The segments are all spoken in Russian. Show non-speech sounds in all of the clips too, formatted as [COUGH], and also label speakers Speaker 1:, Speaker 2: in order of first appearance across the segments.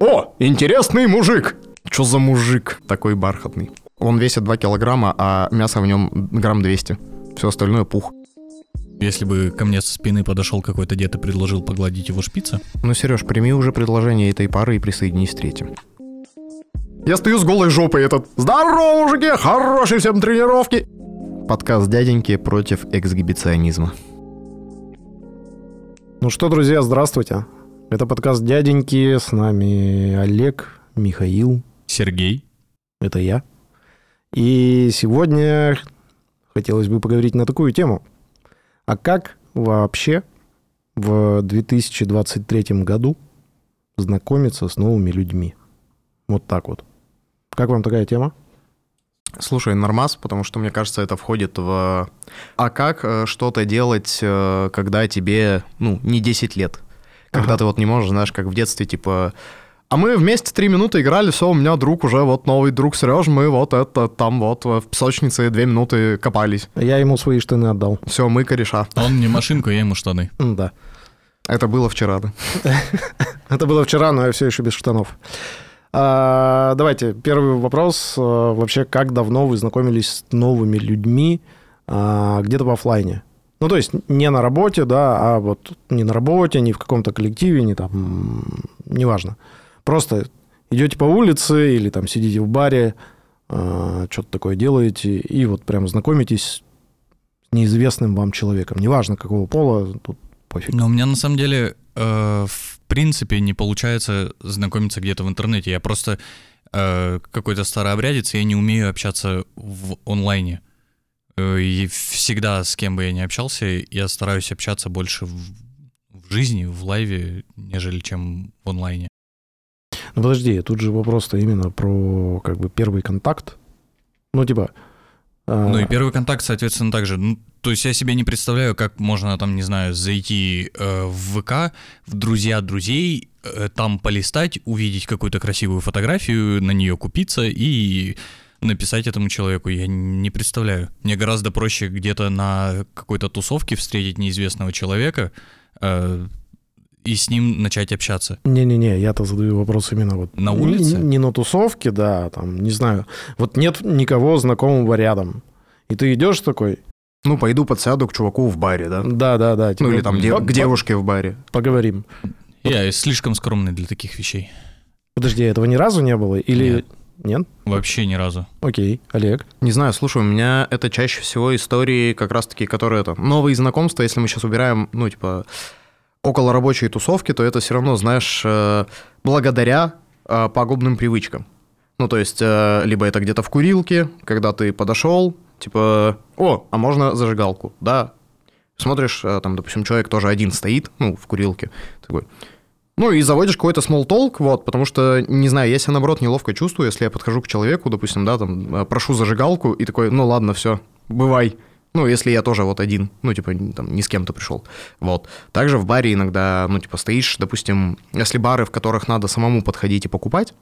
Speaker 1: О, интересный мужик! Что за мужик такой бархатный? Он весит 2 килограмма, а мясо в нем грамм 200. Все остальное пух.
Speaker 2: Если бы ко мне со спины подошел какой-то дед и предложил погладить его шпица,
Speaker 1: Ну, Сереж, прими уже предложение этой пары и присоединись к третьим. Я стою с голой жопой этот. Здорово, мужики! Хорошей всем тренировки! Подкаст дяденьки против эксгибиционизма.
Speaker 3: Ну что, друзья, здравствуйте. Это подкаст «Дяденьки». С нами Олег, Михаил.
Speaker 2: Сергей,
Speaker 3: Это я. И сегодня хотелось бы поговорить на такую тему. А как вообще в 2023 году знакомиться с новыми людьми? Вот так вот. Как вам такая тема?
Speaker 1: Слушай, нормас, потому что, мне кажется, это входит в... А как э, что-то делать, э, когда тебе, ну, не 10 лет? Когда
Speaker 3: Ага.
Speaker 1: ты вот не можешь, знаешь, как в детстве, типа... А мы вместе три минуты играли, все, у меня друг уже, вот новый друг Сереж, мы вот это там вот в песочнице две минуты копались.
Speaker 3: Я ему свои штаны отдал.
Speaker 1: Все, мы кореша.
Speaker 2: он мне машинку, я ему штаны.
Speaker 3: Да.
Speaker 1: Это было вчера, да? [LAUGHS]
Speaker 3: Это было вчера, но я все еще без штанов. А, давайте, первый вопрос. А, Вообще, как давно вы знакомились с новыми людьми а, где-то в оффлайне? Ну, то есть не на работе, да, а вот не на работе, не в каком-то коллективе, не там, неважно. Просто идете по улице или там сидите в баре, а, что-то такое делаете, и вот прям знакомитесь с неизвестным вам человеком. Неважно, какого пола, тут пофиг.
Speaker 2: Но у меня на самом деле, э, в принципе, не получается знакомиться где-то в интернете. Я просто э, какой-то старообрядец, я не умею общаться в онлайне. Э, И всегда, с кем бы я ни общался, я стараюсь общаться больше в, в жизни, в лайве, нежели чем в онлайне.
Speaker 3: Ну подожди, тут же вопрос-то именно про как бы первый контакт. Ну типа... а,
Speaker 2: Ну и первый контакт, соответственно, также. Ну, то есть я себе не представляю, как можно там, не знаю, зайти э, в ВК, в друзья друзей, э, там полистать, увидеть какую-то красивую фотографию, на нее купиться и написать этому человеку. Я не представляю. Мне гораздо проще где-то на какой-то тусовке встретить неизвестного человека э, и с ним начать общаться.
Speaker 3: Не-не-не, я-то задаю вопрос именно вот...
Speaker 2: На улице?
Speaker 3: Не, не на тусовке, да, там, не знаю. Вот нет никого знакомого рядом. И ты идешь такой,
Speaker 1: Ну, пойду подсяду к чуваку в баре, да?
Speaker 3: да-да-да. типа,
Speaker 1: Ну, или там де-
Speaker 3: по-
Speaker 1: к
Speaker 3: по-
Speaker 1: девушке в баре.
Speaker 3: Поговорим.
Speaker 2: Я слишком скромный для таких вещей.
Speaker 3: Подожди, этого ни разу не было? Или... Нет?
Speaker 2: Вообще ни разу.
Speaker 3: Окей, Олег.
Speaker 1: Не знаю, слушай, у меня это чаще всего истории как раз-таки, которые это... Новые знакомства, если мы сейчас убираем, ну, типа, около рабочей тусовки, то это все равно, знаешь, э, благодаря э, пагубным привычкам. Ну, то есть, э, либо это где-то в курилке, когда ты подошел, типа, о, а можно зажигалку? Да. Смотришь, там, допустим, человек тоже один стоит, ну, в курилке, такой, ну, и заводишь какой-то small talk, вот, потому что, не знаю, я себя, наоборот, неловко чувствую, если я подхожу к человеку, допустим, да, там, э, прошу зажигалку, и такой, ну, ладно, все, бывай. Ну, если я тоже вот один, ну, типа, там, не с кем-то пришел. Вот. Также в баре иногда, ну, типа, стоишь, допустим, если бары, в которых надо самому подходить и покупать,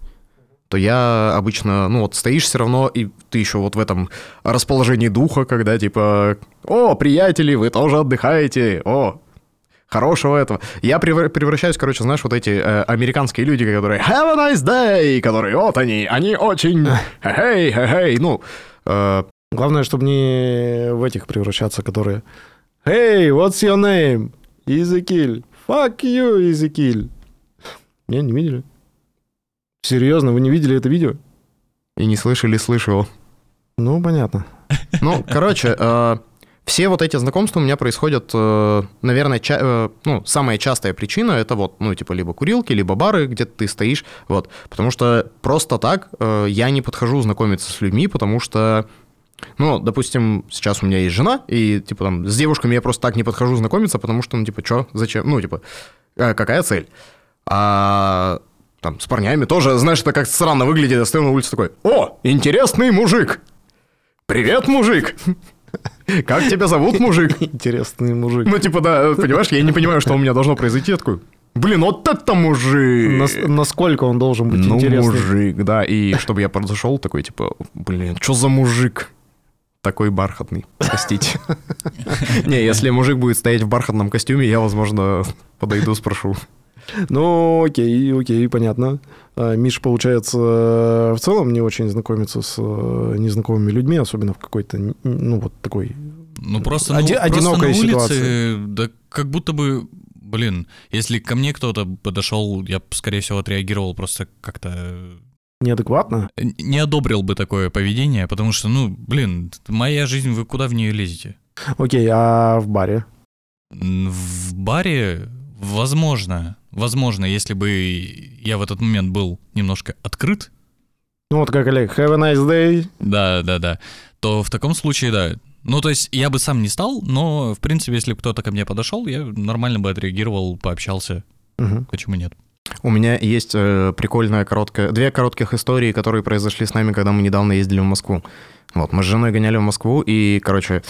Speaker 1: то я обычно, ну, вот стоишь все равно, и ты еще вот в этом расположении духа, когда, типа, о, приятели, вы тоже отдыхаете, о, хорошего этого. Я превра- превращаюсь, короче, знаешь, вот эти э, американские люди, которые have a nice day, которые вот они, они очень хей, хей, ну, э,
Speaker 3: Главное, чтобы не в этих превращаться, которые... Hey, what's your name? Изекиль. Fuck you, Изекиль. Не, не видели? Серьезно, вы не видели это видео?
Speaker 1: и не слышали, слышал.
Speaker 3: Ну, понятно.
Speaker 1: Ну, короче, э, все вот эти знакомства у меня происходят, э, наверное, ча- э, ну, самая частая причина это вот, ну, типа, либо курилки, либо бары, где ты стоишь, вот. Потому что просто так э, я не подхожу знакомиться с людьми, потому что, ну, допустим, сейчас у меня есть жена, и, типа, там, с девушками я просто так не подхожу знакомиться, потому что, ну, типа, что, зачем, ну, типа, э, какая цель? А там с парнями тоже, знаешь, это как странно выглядит, я стою на улице такой, о, интересный мужик, привет, мужик, [LAUGHS] как тебя зовут, мужик? [LAUGHS]
Speaker 3: Интересный мужик.
Speaker 1: Ну, типа, да, понимаешь, я не понимаю, что у меня должно произойти, я такой, блин, вот это мужик!
Speaker 3: Нас- насколько он должен быть
Speaker 1: Ну,
Speaker 3: интересный?
Speaker 1: мужик, да, и [LAUGHS] чтобы я подошел такой, типа, блин, что за мужик? Такой бархатный, простите. [LAUGHS] Не, если мужик будет стоять в бархатном костюме, я, возможно, подойду, спрошу.
Speaker 3: Ну, окей, окей, понятно. А, Миш, получается, в целом не очень знакомится с э, незнакомыми людьми, особенно в какой-то, ну, вот такой...
Speaker 2: Ну просто,
Speaker 3: Оди-
Speaker 2: ну, просто
Speaker 3: одинокая
Speaker 2: на улице,
Speaker 3: ситуация.
Speaker 2: да как будто бы, блин, если ко мне кто-то подошел, я, скорее всего, отреагировал просто как-то э,
Speaker 3: Неадекватно?
Speaker 2: не одобрил бы такое поведение, потому что, ну, блин, моя жизнь, вы куда в нее лезете?
Speaker 3: Окей, а в баре?
Speaker 2: В баре, возможно, возможно, если бы я в этот момент был немножко открыт,
Speaker 3: Ну, вот как Олег, have a nice day.
Speaker 2: да, да, да, то в таком случае, да. Ну, то есть я бы сам не стал, но, в принципе, если бы кто-то ко мне подошел, я нормально бы отреагировал, пообщался.
Speaker 3: Мгм.
Speaker 2: Почему нет?
Speaker 1: У меня есть э, прикольная короткая... Две коротких истории, которые произошли с нами, когда мы недавно ездили в Москву. Вот, мы с женой гоняли в Москву, и, короче...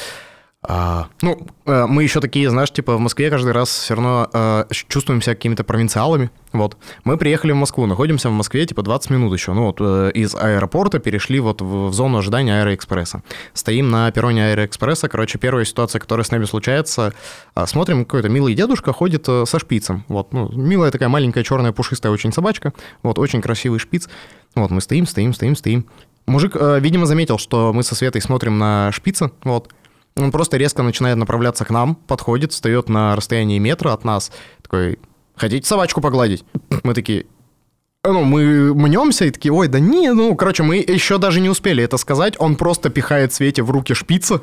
Speaker 1: а, ну, э, мы еще такие, знаешь, типа в Москве каждый раз все равно э, чувствуем себя какими-то провинциалами. Вот. Мы приехали в Москву, находимся в Москве типа 20 минут еще. Ну вот э, из аэропорта перешли вот в, в зону ожидания Аэроэкспресса. Стоим на перроне Аэроэкспресса. Короче, первая ситуация, которая с нами случается, а, смотрим, какой-то милый дедушка ходит э, со шпицем. Вот, ну, милая такая маленькая черная пушистая очень собачка. Вот, очень красивый шпиц. Вот, мы стоим, стоим, стоим, стоим. Мужик, э, видимо, заметил, что мы со Светой смотрим на шпица. Вот. Он просто резко начинает направляться к нам, подходит, встает на расстоянии метра от нас. Такой, хотите собачку погладить? Мы такие, «Э, ну, мы мнемся и такие, ой, да не, ну, короче, мы еще даже не успели это сказать. Он просто пихает Свете в руки шпица.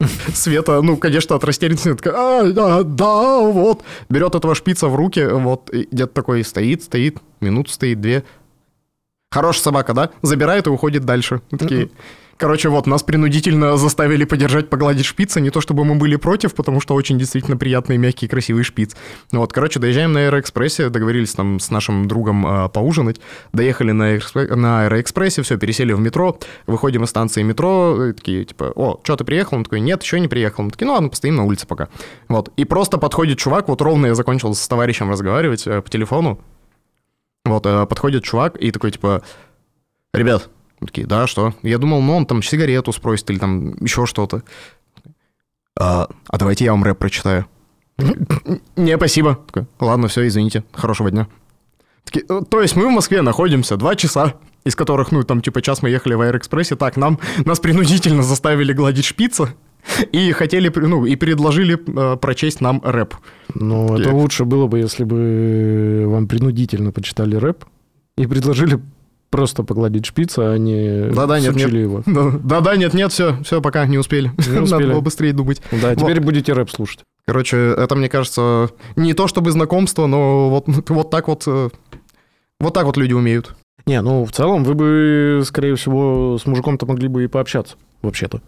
Speaker 1: [LAUGHS] Света, ну, конечно, от растерянности такая, а, да, да, вот. Берет этого шпица в руки, вот, дед такой стоит, стоит, минуту стоит, две. Хорошая собака, да? Забирает и уходит дальше. Мы такие, Короче, вот, нас принудительно заставили подержать, погладить шпица. Не то чтобы мы были против, потому что очень действительно приятный, мягкий, красивый шпиц. Ну Вот, короче, доезжаем на Аэроэкспрессе, договорились там с нашим другом э, поужинать. Доехали на, Аэроэкспре- на Аэроэкспрессе, все, пересели в метро. Выходим из станции метро, такие, типа, о, что, ты приехал? Он такой, нет, еще не приехал. Мы такие, ну ладно, постоим на улице пока. Вот, и просто подходит чувак, вот ровно я закончил с товарищем разговаривать э, по телефону. Вот, э, подходит чувак и такой, типа, ребят, мы такие, да, что? Я думал, ну, он там сигарету спросит или там еще что-то. А, а давайте я вам рэп прочитаю. Не, спасибо. Такой, Ладно, все, извините. Хорошего дня. Такие, «Э, То есть мы в Москве находимся два часа, из которых, ну, там, типа, час мы ехали в Аэроэкспрессе. Так, нам, нас принудительно заставили гладить шпица и хотели, ну, и предложили э, прочесть нам рэп.
Speaker 3: Ну, это лучше было бы, если бы вам принудительно почитали рэп и предложили просто погладить шпица, а не
Speaker 1: Да-да, нет, нет.
Speaker 3: его. [LAUGHS]
Speaker 1: Да-да, нет-нет, все, все, пока не успели.
Speaker 3: Не [LAUGHS]
Speaker 1: Надо
Speaker 3: успели.
Speaker 1: было быстрее думать.
Speaker 3: Да, теперь будете рэп слушать.
Speaker 1: Короче, это, мне кажется, не то чтобы знакомство, но вот, вот так вот... э, Вот так вот люди умеют.
Speaker 3: Не, ну, в целом, вы бы, скорее всего, с мужиком-то могли бы и пообщаться, вообще-то.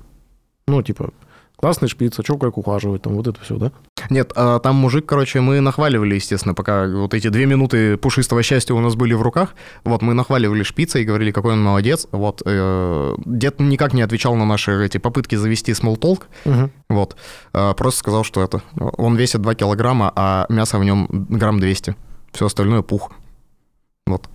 Speaker 3: Ну, типа, классный шпиц, а чё как ухаживать, там, вот это все, да?
Speaker 1: Нет, а там мужик, короче, мы нахваливали, естественно, пока вот эти две минуты пушистого счастья у нас были в руках. Вот мы нахваливали шпица и говорили, какой он молодец. Вот э, дед никак не отвечал на наши эти попытки завести small talk.
Speaker 3: Угу.
Speaker 1: Вот. А, просто сказал, что это... Он весит 2 килограмма, а мясо в нем грамм 200. Все остальное пух. Вот.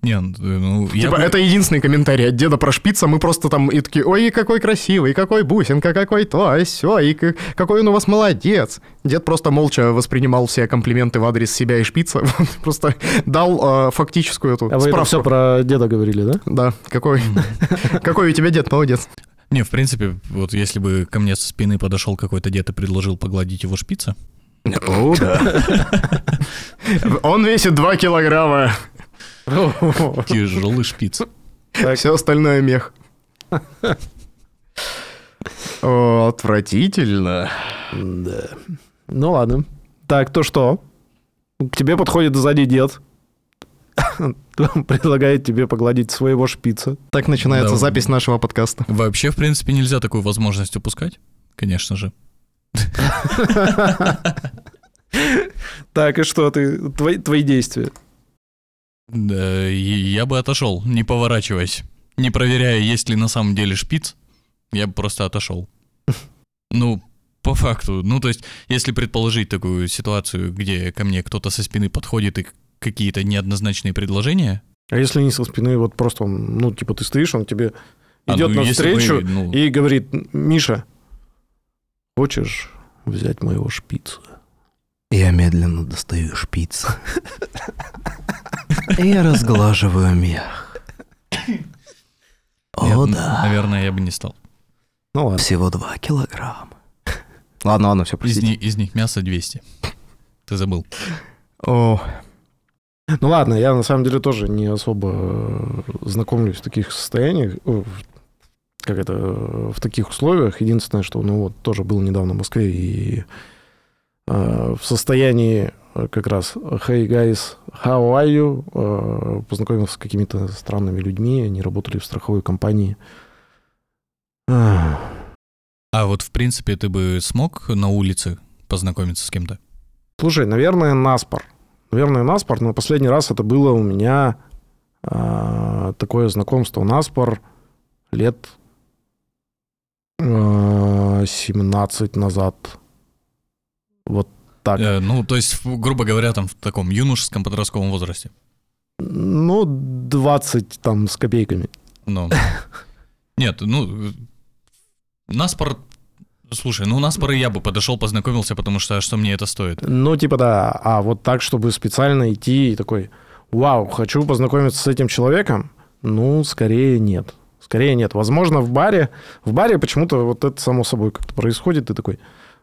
Speaker 2: Не, ну, я
Speaker 1: типа,
Speaker 2: бы-
Speaker 1: это единственный комментарий от деда про шпица. Мы просто там и такие, ой, какой красивый, какой бусинка, какой то, и все, и какой он у вас молодец. Дед просто молча воспринимал все комплименты в адрес себя и шпица. [LAUGHS] Просто дал э, фактическую эту
Speaker 3: А вы это все про деда говорили, да?
Speaker 1: Да, какой, [LAUGHS] какой у тебя дед, молодец.
Speaker 2: Не, в принципе, вот если бы ко мне со спины подошел какой-то дед и предложил погладить его шпица,
Speaker 1: О, да. [LAUGHS] Он весит 2 килограмма, [LAUGHS]
Speaker 2: тяжелый шпиц.
Speaker 1: все остальное мех. О, [LAUGHS] отвратительно.
Speaker 3: Да. Ну ладно. Так, то что? К тебе подходит сзади дед. [LAUGHS] Предлагает тебе погладить своего шпица.
Speaker 1: Так начинается
Speaker 2: Да.
Speaker 1: запись нашего подкаста.
Speaker 2: Вообще, в принципе, нельзя такую возможность упускать, конечно же.
Speaker 3: Так, и что ты? Твои, твои действия.
Speaker 2: Да, я бы отошел, не поворачиваясь, не проверяя, есть ли на самом деле шпиц, я бы просто отошел. Ну, по факту. Ну, то есть, если предположить такую ситуацию, где ко мне кто-то со спины подходит и какие-то неоднозначные предложения,
Speaker 3: А если не со спины, вот просто, он, ну, типа, ты стоишь, он тебе
Speaker 2: а,
Speaker 3: идет
Speaker 2: ну,
Speaker 3: навстречу
Speaker 2: бы, ну,
Speaker 3: и говорит, Миша, хочешь взять моего шпица?
Speaker 1: Я медленно достаю шпиц. [LAUGHS] Я разглаживаю мех. [COUGHS] О, да.
Speaker 2: Наверное, я бы не стал.
Speaker 3: Ну ладно.
Speaker 1: Всего 2 килограмма. Ладно, ладно, все,
Speaker 2: Из,
Speaker 1: простите.
Speaker 2: ни- из них мясо 200. Ты забыл.
Speaker 1: О,
Speaker 3: Ну ладно, я на самом деле тоже не особо э, знакомлюсь в таких состояниях, э, как это, э, в таких условиях. Единственное, что, ну вот, тоже был недавно в Москве и э, в состоянии как раз «Hey guys, how are you?» э, познакомился с какими-то странными людьми, они работали в страховой компании.
Speaker 2: А вот, в принципе, ты бы смог на улице познакомиться с кем-то?
Speaker 3: Слушай, наверное, наспор. Наверное, наспор, но последний раз это было у меня а, такое знакомство наспор лет а, 17 назад. Вот так.
Speaker 2: Э, ну, то есть, грубо говоря, там в таком юношеском подростковом возрасте.
Speaker 3: Ну, 20 там с копейками.
Speaker 2: Ну. Нет, ну, наспор... Слушай, ну наспор и я бы подошел, познакомился, потому что а что мне это стоит?
Speaker 3: Ну, типа да. А вот так, чтобы специально идти и такой, вау, хочу познакомиться с этим человеком, ну, скорее нет. Скорее нет. Возможно, в баре, в баре почему-то вот это само собой как-то происходит. Ты такой,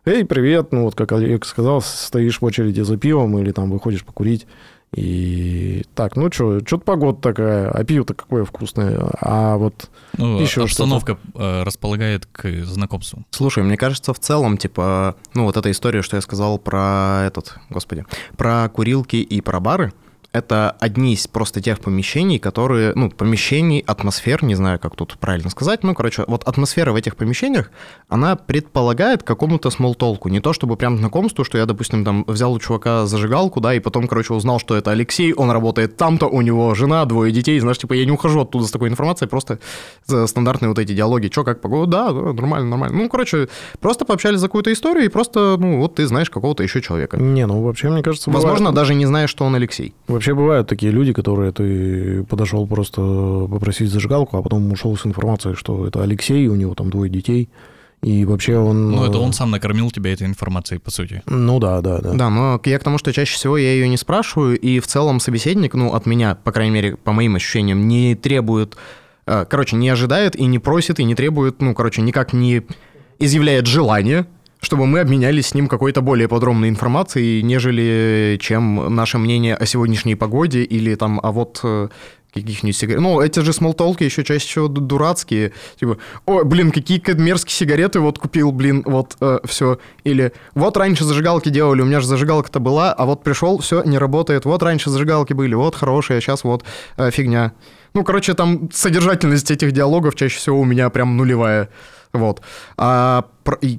Speaker 3: эй, привет, ну вот как Олег сказал, стоишь в очереди за пивом или там выходишь покурить. И так, ну что, что-то погода такая, а пиво-то какое вкусное. А вот
Speaker 2: Ну,
Speaker 3: Еще
Speaker 2: обстановка э, располагает к знакомству.
Speaker 1: Слушай, мне кажется, в целом, типа, ну вот эта история, что я сказал про этот, господи, про курилки и про бары, это одни из просто тех помещений, которые, ну, помещений, атмосфер, не знаю, как тут правильно сказать, ну, короче, вот атмосфера в этих помещениях, она предполагает какому-то смолтолку, не то чтобы прям знакомству, что я, допустим, там взял у чувака зажигалку, да, и потом, короче, узнал, что это Алексей, он работает там-то, у него жена, двое детей, знаешь, типа, я не ухожу оттуда с такой информацией, просто стандартные вот эти диалоги, что, как погода, да, да, нормально, нормально. Ну, короче, просто пообщались за какую-то историю, и просто, ну, вот ты знаешь какого-то еще человека.
Speaker 3: не, ну вообще, мне кажется,
Speaker 1: Возможно,
Speaker 3: бывает-
Speaker 1: даже не знаешь, что он Алексей.
Speaker 3: Вообще бывают такие люди, которые ты подошел просто попросить зажигалку, а потом ушел с информацией, что это Алексей, у него там двое детей, и вообще он...
Speaker 2: Ну, это
Speaker 3: э,
Speaker 2: он сам накормил тебя этой информацией, по сути.
Speaker 3: Ну да, да, да.
Speaker 1: Да, но я к тому, что чаще всего я ее не спрашиваю, и в целом собеседник, ну, от меня, по крайней мере, по моим ощущениям, не требует, э, короче, не ожидает и не просит, и не требует, ну, короче, никак не изъявляет желание, чтобы мы обменялись с ним какой-то более подробной информацией, нежели чем наше мнение о сегодняшней погоде или там, а вот э, каких-нибудь сигарет. Ну, эти же смолтолки еще чаще всего ду- дурацкие. Типа, ой, блин, какие ка- мерзкие сигареты вот купил, блин, вот все. Или вот раньше зажигалки делали, у меня же зажигалка-то была, а вот пришел, все, не работает. Вот раньше зажигалки были, вот хорошие, а сейчас вот э, фигня. Ну, короче, там содержательность этих диалогов чаще всего у меня прям нулевая. Вот. А,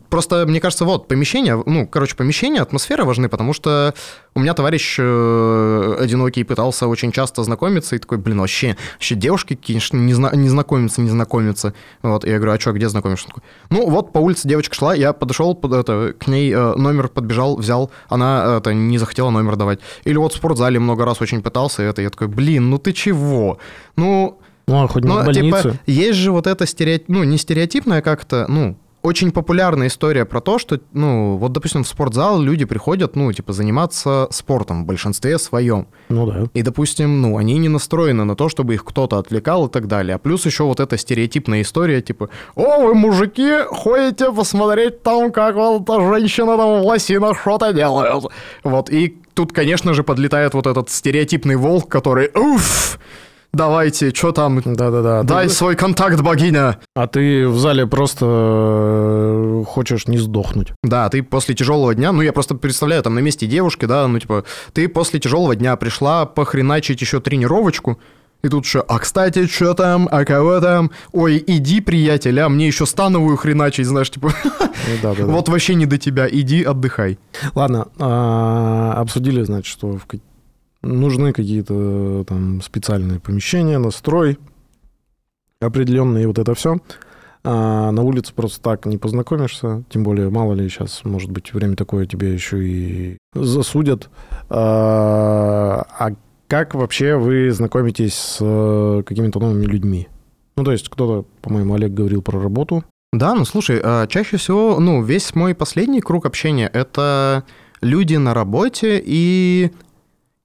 Speaker 1: просто, мне кажется, вот, помещение, ну, короче, помещение, атмосфера важны, потому что у меня товарищ э, одинокий пытался очень часто знакомиться, и такой, блин, вообще, вообще девушки, конечно, не, зна- не знакомятся, не знакомятся. Вот, и я говорю, а что, где знакомишься? Такой, ну, вот по улице девочка шла, я подошел под это, к ней, э, номер подбежал, взял, она это, не захотела номер давать. Или вот в спортзале много раз очень пытался, и это, я такой, блин, ну ты чего? Ну,
Speaker 3: Ну, а хоть не
Speaker 1: но,
Speaker 3: в больнице.
Speaker 1: типа, есть же вот эта стереотип, ну, не стереотипная как-то, ну, очень популярная история про то, что, ну, вот, допустим, в спортзал люди приходят, ну, типа, заниматься спортом в большинстве своем.
Speaker 3: Ну да.
Speaker 1: И, допустим, ну, они не настроены на то, чтобы их кто-то отвлекал и так далее. А плюс еще вот эта стереотипная история, типа, о, вы, мужики, ходите посмотреть там, как вот эта женщина там в лосинах что-то делает. Вот, и тут, конечно же, подлетает вот этот стереотипный волк, который, уф, давайте, что там,
Speaker 3: Да-да-да.
Speaker 1: дай
Speaker 3: Ты-
Speaker 1: свой контакт, богиня.
Speaker 3: А ты в зале просто э, хочешь не сдохнуть.
Speaker 1: Да, ты после тяжелого дня, ну я просто представляю, там на месте девушки, да, ну типа, ты после тяжелого дня пришла похреначить еще тренировочку, и тут что, а кстати, что там, а кого там, ой, иди, приятель, а мне еще становую хреначить, знаешь, типа,
Speaker 3: Да-да-да.
Speaker 1: вот вообще не до тебя, иди отдыхай.
Speaker 3: Ладно, а, обсудили, значит, что в нужны какие-то там специальные помещения, настрой определенные, вот это все. на улице просто так не познакомишься, тем более, мало ли, сейчас, может быть, время такое, тебя еще и засудят. А а как вообще вы знакомитесь с э, какими-то новыми людьми? Ну, то есть кто-то, по-моему, Олег говорил про работу.
Speaker 1: Да, ну слушай, а, чаще всего, ну, весь мой последний круг общения это люди на работе и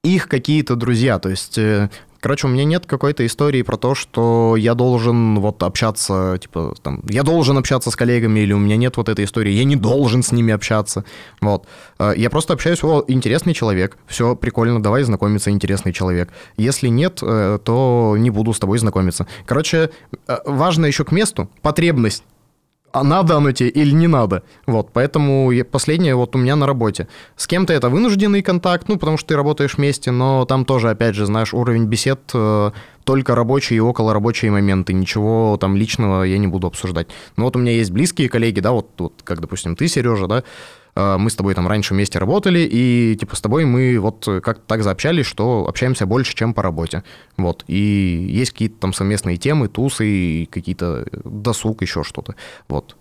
Speaker 1: их какие-то друзья. То есть э, Короче, у меня нет какой-то истории про то, что я должен вот общаться, типа, там, я должен общаться с коллегами, или у меня нет вот этой истории, я не должен с ними общаться. Вот. Э, я просто общаюсь, о, интересный человек, все прикольно, давай знакомиться, интересный человек. Если нет, э, то не буду с тобой знакомиться. Короче, важно еще к месту, потребность а надо оно тебе или не надо. Вот, поэтому последнее вот у меня на работе. С кем-то это вынужденный контакт, ну, потому что ты работаешь вместе, но там тоже, опять же, знаешь, уровень бесед э, только рабочие и около рабочие моменты, ничего там личного я не буду обсуждать. Но вот у меня есть близкие коллеги, да, вот, вот как, допустим, ты, Сережа, да, мы с тобой там раньше вместе работали, и типа с тобой мы вот как-то так заобщались, что общаемся больше, чем по работе. Вот. И есть какие-то там совместные темы, тусы, какие-то досуг, еще что-то. Вот.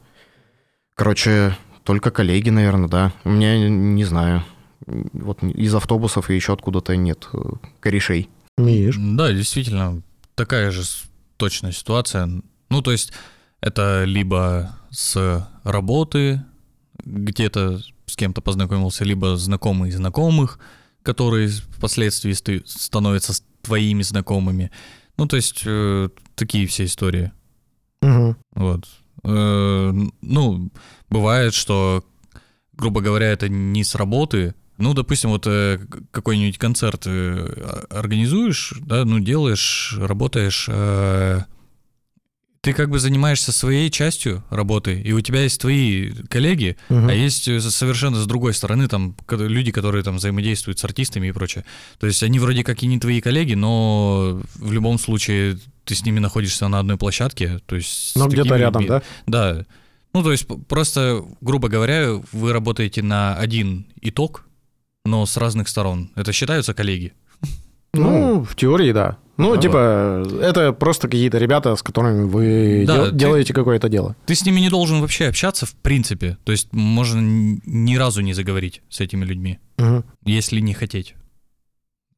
Speaker 1: Короче, только коллеги, наверное, да. У меня, не знаю, вот из автобусов и еще откуда-то нет э, корешей.
Speaker 3: Миш?
Speaker 2: Да, действительно, такая же точная ситуация. Ну, то есть это либо с работы, где-то с кем-то познакомился, либо знакомый знакомых, которые впоследствии становятся твоими знакомыми. Ну, то есть э, такие все истории.
Speaker 3: Угу.
Speaker 2: Вот. Э, ну, бывает, что, грубо говоря, это не с работы. Ну, допустим, вот э, какой-нибудь концерт э, организуешь, да, ну, делаешь, работаешь... Э, ты как бы занимаешься своей частью работы, и у тебя есть твои коллеги, угу. а есть э, совершенно с другой стороны там люди, которые там взаимодействуют с артистами и прочее. То есть они вроде как и не твои коллеги, но в любом случае ты с ними находишься на одной площадке, то есть.
Speaker 3: Ну где-то рядом, да?
Speaker 2: Да. Ну то есть просто, грубо говоря, вы работаете на один итог, но с разных сторон. Это считаются коллеги?
Speaker 3: Ну, в теории, да. Ну, а типа, это просто какие-то ребята, с которыми вы да, дел- ты, делаете какое-то дело.
Speaker 2: Ты с ними не должен вообще общаться, в принципе. То есть можно ни разу не заговорить с этими людьми, угу. если не хотеть.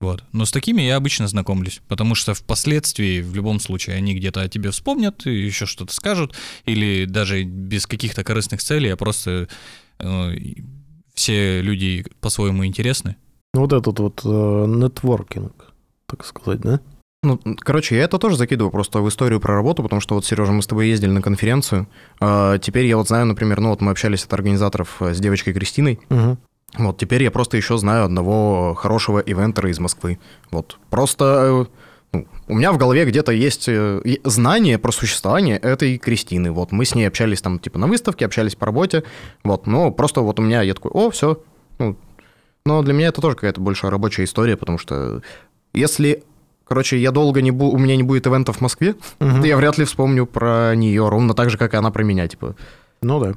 Speaker 2: Вот. Но с такими я обычно знакомлюсь, потому что впоследствии, в любом случае, они где-то о тебе вспомнят, еще что-то скажут, или даже без каких-то корыстных целей, а просто э, все люди по-своему интересны.
Speaker 3: Вот этот вот э, нетворкинг, так сказать, да?
Speaker 1: Ну, короче, я это тоже закидываю просто в историю про работу, потому что вот, Сережа, мы с тобой ездили на конференцию. А, теперь я вот знаю, например, ну вот мы общались от организаторов э, с девочкой Кристиной. Угу. Вот теперь я просто еще знаю одного хорошего ивентера из Москвы. Вот просто э, ну, у меня в голове где-то есть э, знание про существование этой Кристины. Вот мы с ней общались там типа на выставке, общались по работе. Вот, но просто вот у меня я такой, о, все. Ну, но для меня это тоже какая-то больше рабочая история, потому что если Короче, я долго не буду, у меня не будет ивентов в Москве, угу. я вряд ли вспомню про нее, ровно так же, как и она про меня, типа.
Speaker 3: Ну да,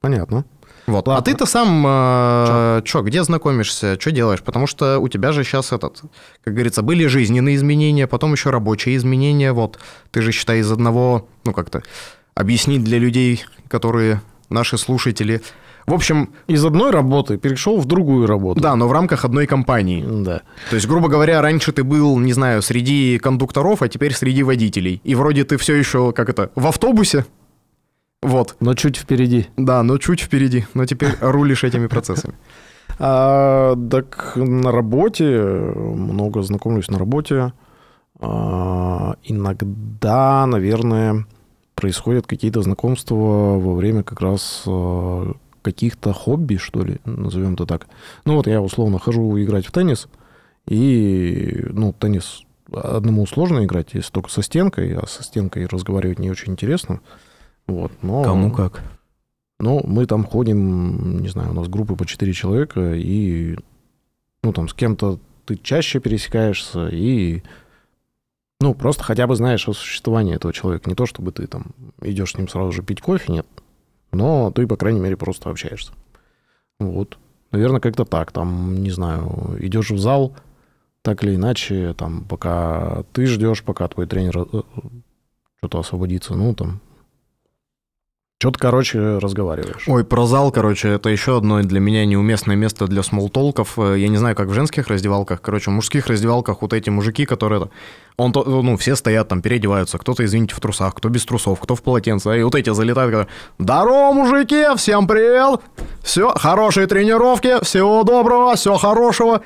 Speaker 3: понятно.
Speaker 1: Вот. А Ладно. А ты-то сам э, что, где знакомишься, что делаешь? Потому что у тебя же сейчас этот, как говорится, были жизненные изменения, потом еще рабочие изменения. Вот ты же считай из одного, ну как-то объяснить для людей, которые наши слушатели, в общем...
Speaker 3: Из одной работы перешел в другую работу.
Speaker 1: Да, но в рамках одной компании.
Speaker 3: Да.
Speaker 1: То есть, грубо говоря, раньше ты был, не знаю, среди кондукторов, а теперь среди водителей. И вроде ты все еще, как это, в автобусе, вот.
Speaker 3: Но чуть впереди.
Speaker 1: Да, но чуть впереди. Но теперь рулишь этими процессами. [LAUGHS]
Speaker 3: А, так на работе, много знакомлюсь на работе. А, иногда, наверное, происходят какие-то знакомства во время как раз а, каких-то хобби, что ли, назовем это так. Ну вот я условно хожу играть в теннис, и, ну, теннис одному сложно играть, если только со стенкой, а со стенкой разговаривать не очень интересно. Вот, но...
Speaker 1: Кому как.
Speaker 3: Ну, мы там ходим, не знаю, у нас группы по 4 человека, и, ну, там, с кем-то ты чаще пересекаешься, и, ну, просто хотя бы знаешь о существовании этого человека. Не то, чтобы ты там идешь с ним сразу же пить кофе, нет но ты, по крайней мере, просто общаешься. Вот. Наверное, как-то так. Там, не знаю, идешь в зал, так или иначе, там, пока ты ждешь, пока твой тренер э, что-то освободится, ну, там, Что-то, короче, разговариваешь.
Speaker 1: Ой, про зал, короче, это еще одно для меня неуместное место для смолтолков. Э, Я не знаю, как в женских раздевалках. Короче, в мужских раздевалках вот эти мужики, которые... Он, то- ну, все стоят там, переодеваются. Кто-то, извините, в трусах, кто без трусов, кто в полотенце. И вот эти залетают, когда «Здорово, мужики! Всем привет! Все, хорошие тренировки, всего доброго, всего хорошего!»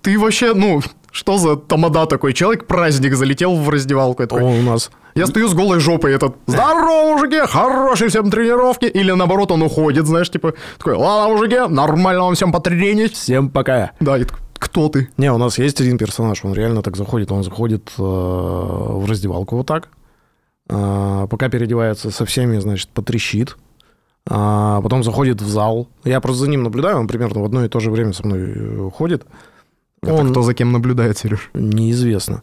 Speaker 1: Ты вообще, ну, что за тамада такой? Человек праздник залетел в раздевалку. Я такой,
Speaker 3: О, у нас
Speaker 1: я стою с голой жопой, этот, здорово, мужики, хорошие всем тренировки. Или наоборот, он уходит, знаешь, типа, такой, ладно, мужики, нормально вам всем потренить.
Speaker 3: всем пока.
Speaker 1: Да, и такой, кто ты?
Speaker 3: Не, у нас есть один персонаж, он реально так заходит, он заходит э, в раздевалку вот так, э, пока переодевается со всеми, значит, потрещит, а потом заходит в зал. Я просто за ним наблюдаю, он примерно в одно и то же время со мной ходит.
Speaker 1: Это
Speaker 3: Он-
Speaker 1: кто за кем наблюдает, Сереж?
Speaker 3: Неизвестно.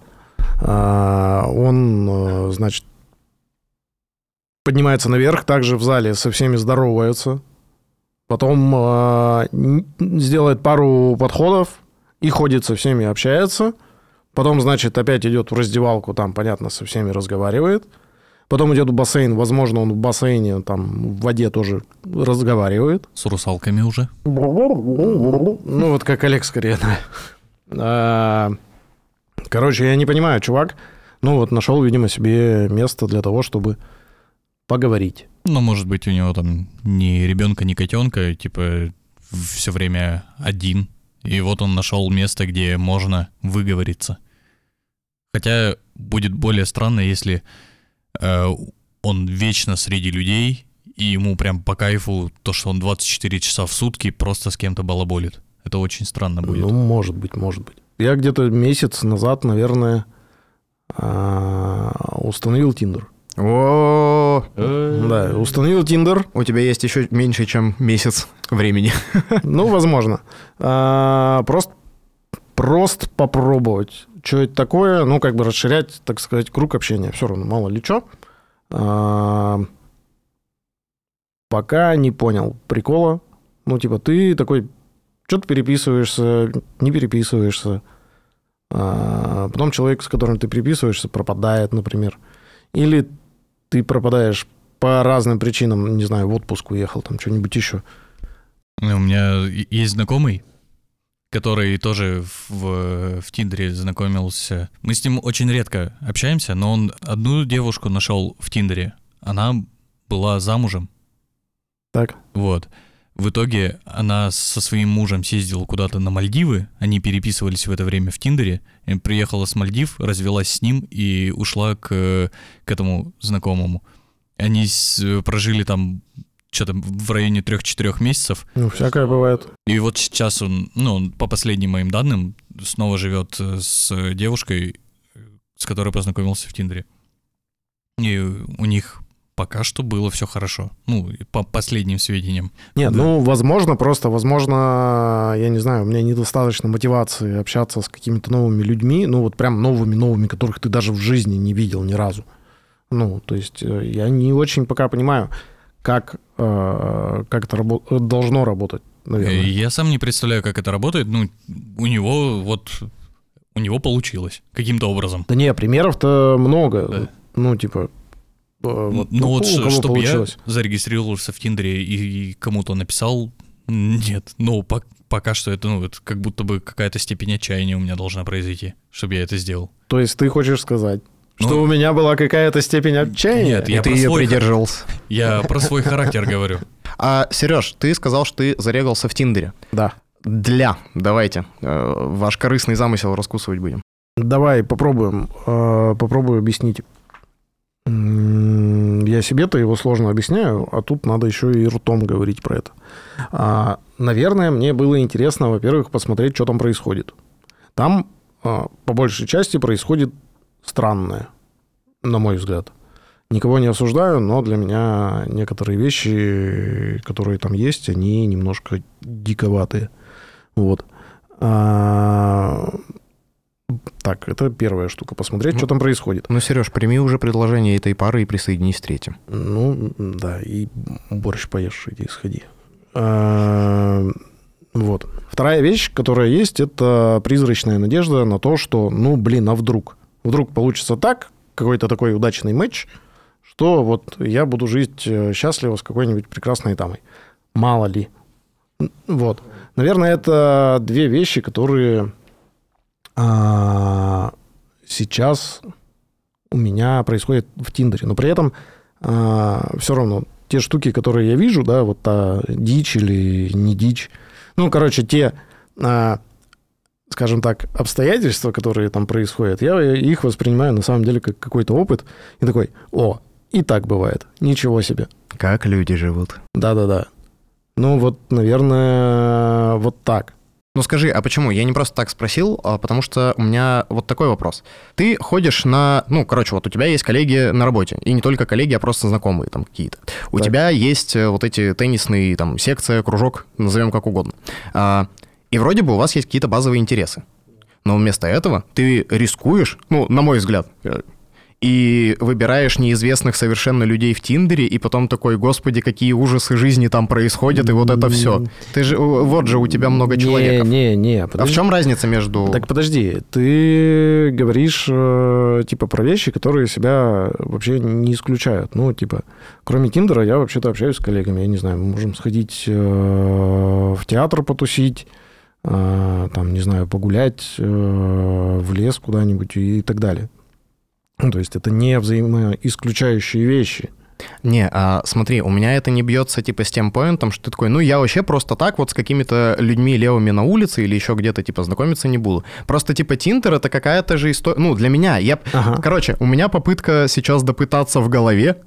Speaker 3: А, Он, э, значит, поднимается наверх, также в зале со всеми здоровается. Потом н- сделает пару подходов и ходит со всеми, общается. Потом, значит, опять идет в раздевалку, там, понятно, со всеми разговаривает. Потом идет в бассейн, возможно, он в бассейне, там, в воде тоже разговаривает.
Speaker 2: С русалками уже.
Speaker 3: Ну, вот как Олег скорее, да. А, Короче, я не понимаю, чувак, ну вот нашел, видимо, себе место для того, чтобы поговорить.
Speaker 2: Ну, может быть, у него там ни ребенка, ни котенка, типа все время один. И вот он нашел место, где можно выговориться. Хотя будет более странно, если э, он вечно среди людей, и ему прям по кайфу то, что он 24 часа в сутки просто с кем-то балаболит. Это очень странно будет.
Speaker 3: Ну, может быть, может быть. Я где-то месяц назад, наверное, а, установил Тиндер.
Speaker 1: О,
Speaker 3: Да, установил Тиндер.
Speaker 1: у тебя есть еще меньше, чем месяц времени. [LAUGHS]
Speaker 3: Ну, возможно. А, Просто, просто попробовать. Что это такое? Ну, как бы расширять, так сказать, круг общения. Все равно, мало ли что. Пока не понял прикола. Ну, типа, ты такой, что-то переписываешься, не переписываешься. А, Потом человек, с которым ты переписываешься, пропадает, например. Или ты пропадаешь по разным причинам, не знаю, в отпуск уехал, там что-нибудь еще.
Speaker 2: У меня есть знакомый, который тоже в, в Тиндере знакомился. Мы с ним очень редко общаемся, но он одну девушку нашел в Тиндере. Она была замужем.
Speaker 3: Так.
Speaker 2: Вот. В итоге она со своим мужем съездила куда-то на Мальдивы, они переписывались в это время в Тиндере, и приехала с Мальдив, развелась с ним и ушла к, к этому знакомому. Они с- прожили там что-то в районе 3-4 месяцев,
Speaker 3: Ну, всякое бывает.
Speaker 2: и вот сейчас он, ну, по последним моим данным, снова живет э, с девушкой, э, с которой познакомился в Тиндере. И у них пока что было все хорошо. Ну, по последним сведениям.
Speaker 3: Нет,
Speaker 2: Да.
Speaker 3: ну, возможно, просто, возможно, я не знаю, у меня недостаточно мотивации общаться с какими-то новыми людьми, ну, вот прям новыми-новыми, которых ты даже в жизни не видел ни разу. Ну, то есть э, я не очень пока понимаю, как, э, как это рабо- э, должно работать,
Speaker 2: Э,
Speaker 3: наверное.
Speaker 2: Я сам не представляю, как это работает. Ну, у него вот... У него получилось каким-то образом.
Speaker 3: Да не, примеров-то много.
Speaker 2: Да.
Speaker 3: Ну, типа... э, вот,
Speaker 2: ну вот,
Speaker 3: у кого
Speaker 2: чтобы
Speaker 3: получилось.
Speaker 2: я зарегистрировался в Тиндере и, и кому-то написал, нет. Ну, по- пока что это, ну, это как будто бы какая-то степень отчаяния у меня должна произойти, чтобы я это сделал.
Speaker 3: То есть ты хочешь сказать,
Speaker 2: Ну,
Speaker 3: что у меня была какая-то степень отчаяния?
Speaker 2: Нет,
Speaker 1: И
Speaker 2: я
Speaker 1: ты ее
Speaker 2: свой
Speaker 1: придерживался.
Speaker 2: Я про свой характер говорю.
Speaker 1: А, Сереж, ты сказал, что ты зарегался в Тиндере.
Speaker 3: Да.
Speaker 1: Для, давайте, э, ваш корыстный замысел раскусывать будем.
Speaker 3: Давай попробуем. э, Попробую объяснить. Я себе-то его сложно объясняю, а тут надо еще и ртом говорить про это. А, Наверное, мне было интересно, во-первых, посмотреть, что там происходит. Там, а, по большей части, происходит странное, на мой взгляд. Никого не осуждаю, но для меня некоторые вещи, которые там есть, они немножко диковатые. Вот. А, Так, это первая штука. Посмотреть,
Speaker 1: Ну.
Speaker 3: что там происходит.
Speaker 1: Ну, Сереж, прими уже предложение этой пары и присоединись к третьим.
Speaker 3: Ну, да, и борщ поешь, иди сходи. А, Вот. Вторая вещь, которая есть, это призрачная надежда на то, что, ну, блин, а вдруг? Вдруг получится так, какой-то такой удачный матч, что вот я буду жить э, счастливо с какой-нибудь прекрасной дамой. Мало ли. Вот. Наверное, это две вещи, которые а, сейчас у меня происходят в Тиндере. Но при этом все равно те штуки, которые я вижу, да, вот та дичь или не дичь, ну, короче, те, а, скажем так, обстоятельства, которые там происходят, я их воспринимаю на самом деле как какой-то опыт и такой, о, и так бывает, ничего себе.
Speaker 1: Как люди живут.
Speaker 3: Да-да-да. Ну вот, наверное, вот так.
Speaker 1: Ну скажи, а почему? Я не просто так спросил, а потому что у меня вот такой вопрос. Ты ходишь на... Ну, короче, вот у тебя есть коллеги на работе, и не только коллеги, а просто знакомые там какие-то. У
Speaker 3: Так.
Speaker 1: тебя есть э, вот эти теннисные, там, секция, кружок, назовем как угодно. А, и вроде бы у вас есть какие-то базовые интересы. Но вместо этого ты рискуешь, ну, на мой взгляд, э, и выбираешь неизвестных совершенно людей в Тиндере, и потом такой, господи, какие ужасы жизни там происходят, и вот это все. Ты же, вот же у тебя много человек.
Speaker 3: Не, не, не.
Speaker 1: А в чем разница между...
Speaker 3: Так подожди, ты говоришь э, типа про вещи, которые себя вообще не исключают. Ну, типа, кроме Тиндера, я вообще-то общаюсь с коллегами, я не знаю, мы можем сходить э, в театр потусить, э, там, не знаю, погулять в лес куда-нибудь и так далее. Ну, то есть это не взаимоисключающие вещи.
Speaker 1: Не, а, смотри, у меня это не бьется типа с тем поинтом, что ты такой, ну я вообще просто так вот с какими-то людьми левыми на улице или еще где-то типа знакомиться не буду. Просто типа Тинтер это какая-то же история, ну для меня, я...
Speaker 3: Ага.
Speaker 1: Короче, у меня попытка сейчас допытаться в голове,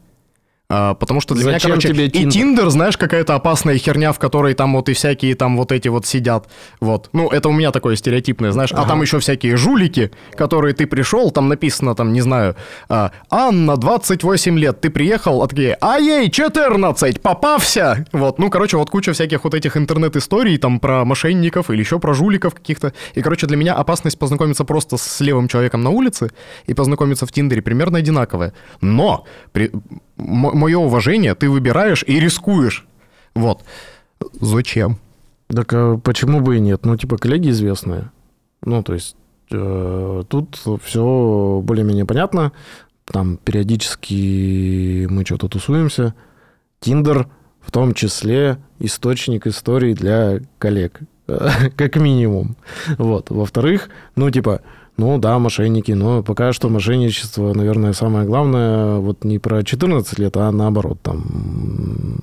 Speaker 1: а, потому что для
Speaker 3: Зачем
Speaker 1: меня, короче,
Speaker 3: тебе
Speaker 1: и
Speaker 3: Тиндер?
Speaker 1: Знаешь, какая-то опасная херня, в которой там вот и всякие там вот эти вот сидят, вот. Ну, это у меня такое стереотипное, знаешь, а
Speaker 3: Ага.
Speaker 1: там еще всякие жулики, которые ты пришел, там написано, там, не знаю, а, Анна, 28 лет, ты приехал, а такие, а ей 14, попався, вот. Ну, короче, вот куча всяких вот этих интернет-историй, там, про мошенников или еще про жуликов каких-то. И, короче, для меня опасность познакомиться просто с левым человеком на улице и познакомиться в Тиндере примерно одинаковая. Но при... мое уважение, ты выбираешь и рискуешь. Вот. Зачем?
Speaker 3: Так а почему бы и нет? Ну, типа, коллеги известные. Ну, то есть э, тут все более-менее понятно. Там периодически мы что-то тусуемся. Тиндер в том числе источник историй для коллег. [LAUGHS] Как минимум. Вот. Во-вторых, ну, типа, ну да, мошенники, но пока что мошенничество, наверное, самое главное, вот не про 14 лет, а наоборот, там,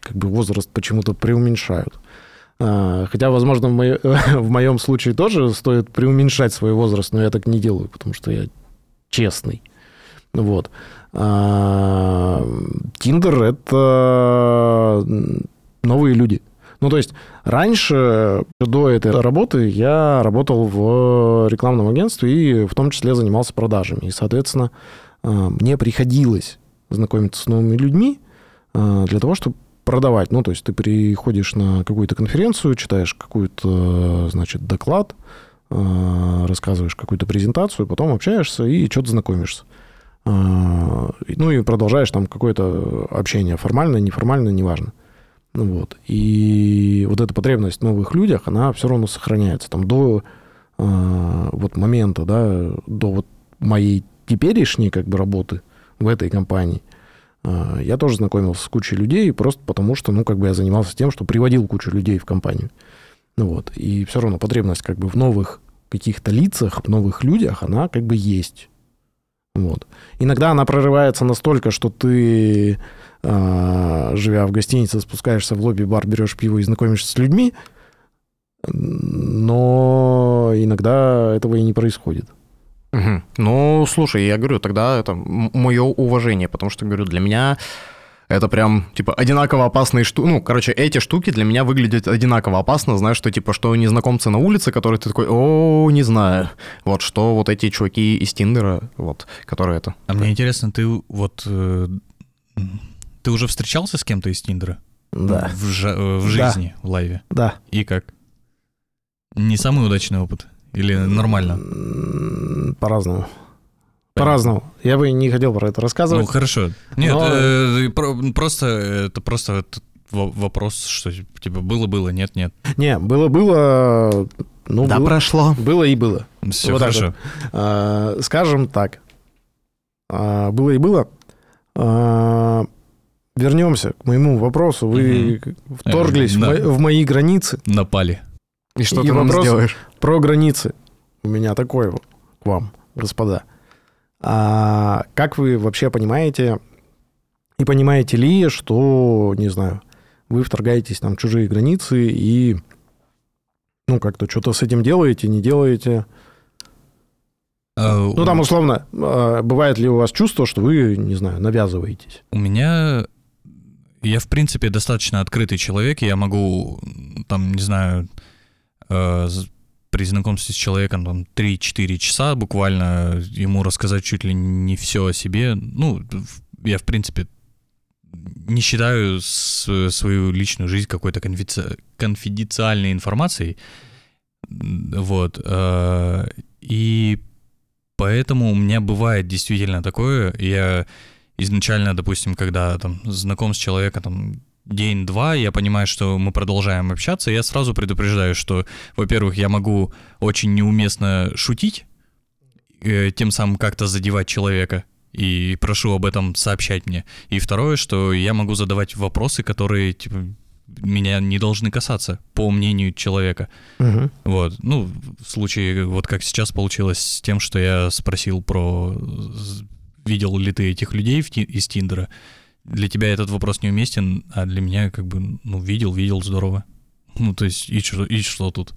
Speaker 3: как бы возраст почему-то преуменьшают. А, Хотя, возможно, в, мо- [LAUGHS] в моем случае тоже стоит преуменьшать свой возраст, но я так не делаю, потому что я честный. Вот. А, Тиндер — это новые люди. Ну, то есть раньше, до этой работы, я работал в рекламном агентстве и в том числе занимался продажами. И, соответственно, а, мне приходилось знакомиться с новыми людьми а, для того, чтобы продавать. Ну, то есть ты приходишь на какую-то конференцию, читаешь какой-то, значит, доклад, а, рассказываешь какую-то презентацию, потом общаешься и что-то знакомишься. Ну и продолжаешь там какое-то общение, формальное, неформальное, неважно. Ну вот. И вот эта потребность в новых людях, она все равно сохраняется. Там до а, вот момента, да, до вот моей теперешней как бы работы в этой компании, а, я тоже знакомился с кучей людей, просто потому что, ну, как бы я занимался тем, что приводил кучу людей в компанию. Ну вот. И все равно потребность как бы в новых каких-то лицах, в новых людях, она как бы есть. Вот. Иногда она прорывается настолько, что ты, живя в гостинице, спускаешься в лобби-бар, берешь пиво и знакомишься с людьми, но иногда этого и не происходит.
Speaker 1: Мгм. Ну, слушай, я говорю, тогда это мое уважение, потому что, говорю, для меня это прям, типа, одинаково опасные штуки. Ну, короче, эти штуки для меня выглядят одинаково опасно. Знаешь, что, типа, что незнакомцы на улице, которые ты такой, о, не знаю. Вот, что вот эти чуваки из Тиндера, вот, которые это.
Speaker 2: А мне интересно, ты вот... Ты уже встречался с кем-то из Тиндера?
Speaker 3: Да.
Speaker 2: В, жа- э, в
Speaker 3: Да.
Speaker 2: жизни, в лайве?
Speaker 3: Да.
Speaker 2: И как? Не самый удачный опыт? Или нормально?
Speaker 3: По-разному. По-разному. Я бы не хотел про это
Speaker 2: Ну,
Speaker 3: рассказывать.
Speaker 2: хорошо. Нет,
Speaker 3: Но-
Speaker 2: э, про- просто это просто вопрос, что типа было-было, нет-нет.
Speaker 3: Не, было-было... Ну, было,
Speaker 1: прошло.
Speaker 3: было и было.
Speaker 2: Все
Speaker 3: Вот так
Speaker 2: хорошо.
Speaker 3: А, Скажем так. А, Было и было. А, вернемся к моему вопросу. Вы вторглись
Speaker 2: Э,
Speaker 3: в,
Speaker 2: да.
Speaker 3: мо- в мои границы.
Speaker 2: Напали.
Speaker 1: И что
Speaker 3: И
Speaker 1: ты нам
Speaker 3: вопрос-
Speaker 1: сделаешь?
Speaker 3: Про границы. У меня такой к вам, господа. А как вы вообще понимаете, и понимаете ли, что, не знаю, вы вторгаетесь там в чужие границы и, ну, как-то что-то с этим делаете, не делаете? Ну, там, условно, а, бывает ли у вас чувство, что вы, не знаю, навязываетесь?
Speaker 2: У меня... Я, в принципе, достаточно открытый человек, я могу, там, не знаю, э, при знакомстве с человеком там 3-4 часа буквально ему рассказать чуть ли не все о себе. Ну, я, в принципе, не считаю свою личную жизнь какой-то конфиденци- конфиденциальной информацией. Вот. э, И поэтому у меня бывает действительно такое. Я изначально, допустим, когда там знаком с человеком там день-два, я понимаю, что мы продолжаем общаться, я сразу предупреждаю, что, во-первых, я могу очень неуместно шутить, э, тем самым как-то задевать человека, и прошу об этом сообщать мне. И второе, что я могу задавать вопросы, которые типа, меня не должны касаться, по мнению человека.
Speaker 3: Мгм.
Speaker 2: Вот, ну, в случае, вот как сейчас получилось с тем, что я спросил про, з- видел ли ты этих людей в из Тиндера. Для тебя этот вопрос неуместен, а для меня как бы, ну, видел, видел, здорово. Ну, то есть, и что, и что тут?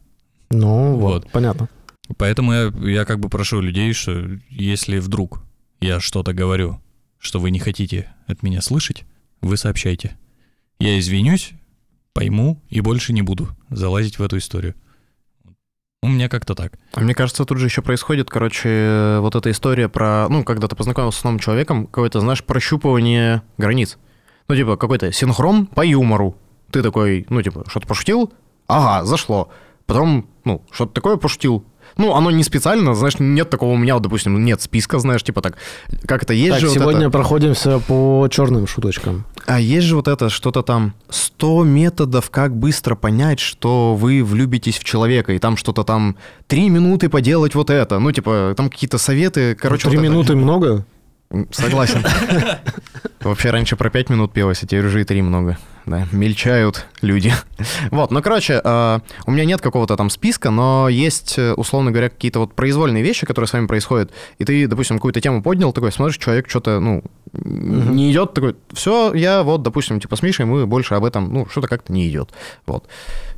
Speaker 3: Ну, вот,
Speaker 2: Вот.
Speaker 3: понятно.
Speaker 2: Поэтому я, я как бы прошу людей, что если вдруг я что-то говорю, что вы не хотите от меня слышать, вы сообщайте. Я извинюсь, пойму и больше не буду залазить в эту историю. У меня как-то так.
Speaker 1: А Мне кажется, тут же еще происходит, короче, вот эта история про, ну, когда ты познакомился с новым человеком, какое-то, знаешь, прощупывание границ. Ну, типа, какой-то синхрон по юмору. Ты такой, ну, типа, что-то пошутил? Ага, зашло. Потом, ну, что-то такое пошутил. Ну, оно не специально, знаешь, нет такого у меня, вот, допустим, нет списка, знаешь, типа так. Как это есть
Speaker 3: Так,
Speaker 1: же вот
Speaker 3: сегодня
Speaker 1: это-
Speaker 3: проходимся по черным шуточкам.
Speaker 1: А есть же вот это что-то там 100 методов, как быстро понять, что вы влюбитесь в человека, и там что-то там 3 минуты поделать вот это. Ну, типа, там какие-то советы, короче,
Speaker 3: Три
Speaker 1: вот это.
Speaker 3: минуты много?
Speaker 1: Согласен. [LAUGHS] Вообще раньше про 5 минут пелось, а теперь уже и 3 много. Да, мельчают люди. [LAUGHS] Вот, ну, короче, э, у меня нет какого-то там списка, но есть, э, условно говоря, какие-то вот произвольные вещи, которые с вами происходят, и ты, допустим, какую-то тему поднял, такой, смотришь, человек что-то, ну, не идет, такой, все, я вот, допустим, типа с Мишей, мы больше об этом, ну, что-то как-то не идет. Вот.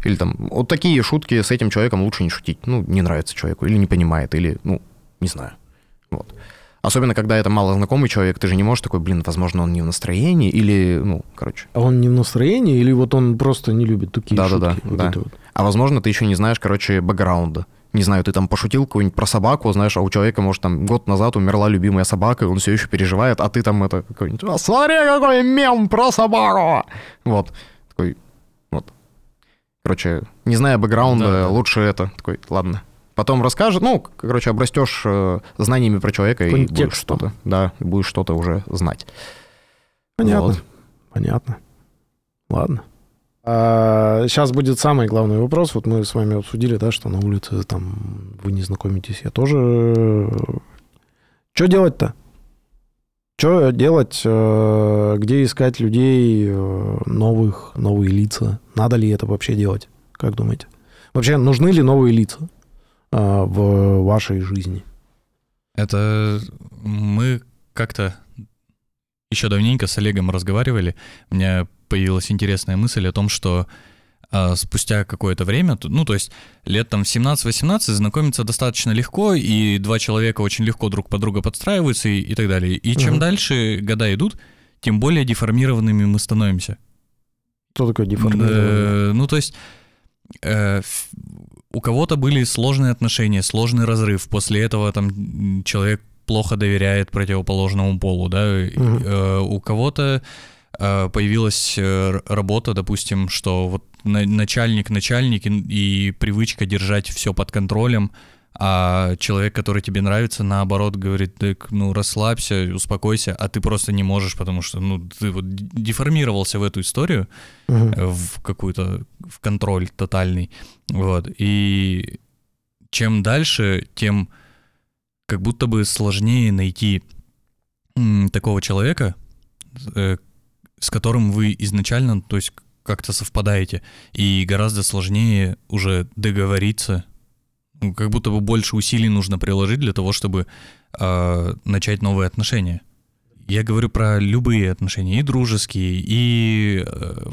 Speaker 1: Или там, вот такие шутки с этим человеком лучше не шутить. Ну, не нравится человеку, или не понимает, или, ну, не знаю. Вот. Особенно, когда это малознакомый человек, ты же не можешь такой, блин, возможно, он не в настроении, или, ну, короче.
Speaker 3: А он не в настроении или вот он просто не любит такие
Speaker 1: Да-да-да,
Speaker 3: шутки? Вот
Speaker 1: да.
Speaker 3: это вот.
Speaker 1: А возможно, ты еще не знаешь, короче, бэкграунда. Не знаю, ты там пошутил какой-нибудь про собаку, знаешь, а у человека, может, там год назад умерла любимая собака, и он все еще переживает, а ты там это какой-нибудь, «А, смотри, какой мем про собаку! Вот. Такой, вот. Короче, не зная бэкграунда,
Speaker 2: Да, да.
Speaker 1: лучше это. Такой, ладно. Потом расскажет, ну, короче, обрастешь э, знаниями про человека и будешь что-то, да, и будешь что-то уже знать.
Speaker 3: Понятно.
Speaker 1: Вот.
Speaker 3: Понятно. Ладно. сейчас будет самый главный вопрос. Вот мы с вами обсудили, да, что на улице там вы не знакомитесь. Я тоже... Что делать-то? Что делать? э, Где искать людей э, новых, новые лица? Надо ли это вообще делать? Как думаете? Вообще, нужны ли новые лица э, в вашей жизни?
Speaker 2: Это мы как-то еще давненько с Олегом разговаривали. У меня появилась интересная мысль о том, что а, спустя какое-то время, ну, то есть лет там в 17-18 знакомиться достаточно легко, и два человека очень легко друг под друга подстраиваются и, и так далее. И чем
Speaker 3: Мгм.
Speaker 2: дальше года идут, тем более деформированными мы становимся.
Speaker 3: Что такое деформирование?
Speaker 2: Э, Ну, то есть э, у кого-то были сложные отношения, сложный разрыв. После этого там человек плохо доверяет противоположному полу, да.
Speaker 3: Мгм.
Speaker 2: э, У кого-то э, появилась э, работа, допустим, что вот на- начальник начальник и, и привычка держать все под контролем, а человек, который тебе нравится, наоборот, говорит, так, ну, расслабься, успокойся, а ты просто не можешь, потому что, ну, ты вот деформировался в эту историю, э, в какую-то в контроль тотальный. Вот. И чем дальше, тем как будто бы сложнее найти такого человека, э, с которым вы изначально, то есть как-то совпадаете, и гораздо сложнее уже договориться. Как будто бы больше усилий нужно приложить для того, чтобы э, начать новые отношения. Я говорю про любые отношения, и дружеские, и э,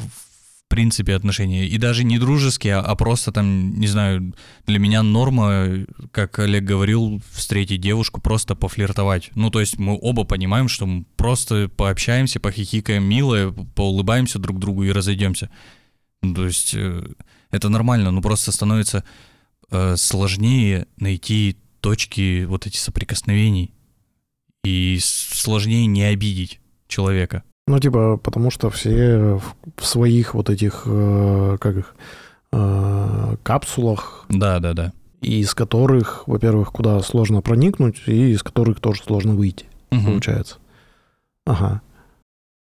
Speaker 2: в принципе отношения, и даже не дружеские, а просто там, не знаю, для меня норма, как Олег говорил, встретить девушку, просто пофлиртовать. Ну, то есть мы оба понимаем, что мы просто пообщаемся, похихикаем мило, поулыбаемся друг другу и разойдемся. Ну, то есть э, это нормально, но просто становится сложнее найти точки вот эти соприкосновений и сложнее не обидеть человека.
Speaker 3: Ну, типа, потому что все в своих вот этих, э, как их, э, капсулах.
Speaker 2: Да, да, да.
Speaker 3: И из которых, во-первых, куда сложно проникнуть, и из которых тоже сложно выйти, угу. получается. Ага.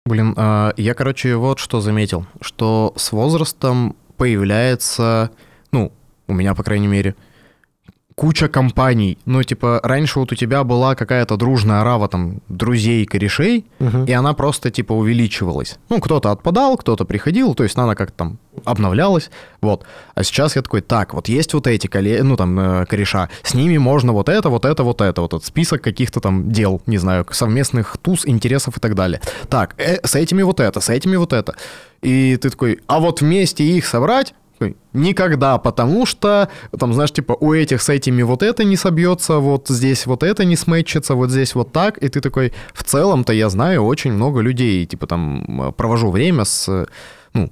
Speaker 1: Блин, а, я, короче, вот что заметил, что с возрастом появляется, у меня, по крайней мере, куча компаний. Ну, типа, раньше вот у тебя была какая-то дружная арава там друзей, корешей, угу. и она просто, типа, увеличивалась. Ну, кто-то отпадал, кто-то приходил, то есть она как-то там обновлялась, вот. А сейчас я такой, так, вот есть вот эти коле... ну, там, э, кореша, с ними можно вот это, вот это, вот это, вот этот список каких-то там дел, не знаю, совместных туз, интересов и так далее. Так, э, с этими вот это, с этими вот это. И ты такой, а вот вместе их собрать, Никогда, потому что, там, знаешь, типа, у этих с этими вот это не собьется, вот здесь вот это не смычится, вот здесь вот так, и ты такой, в целом-то я знаю очень много людей, типа, там, провожу время с, ну,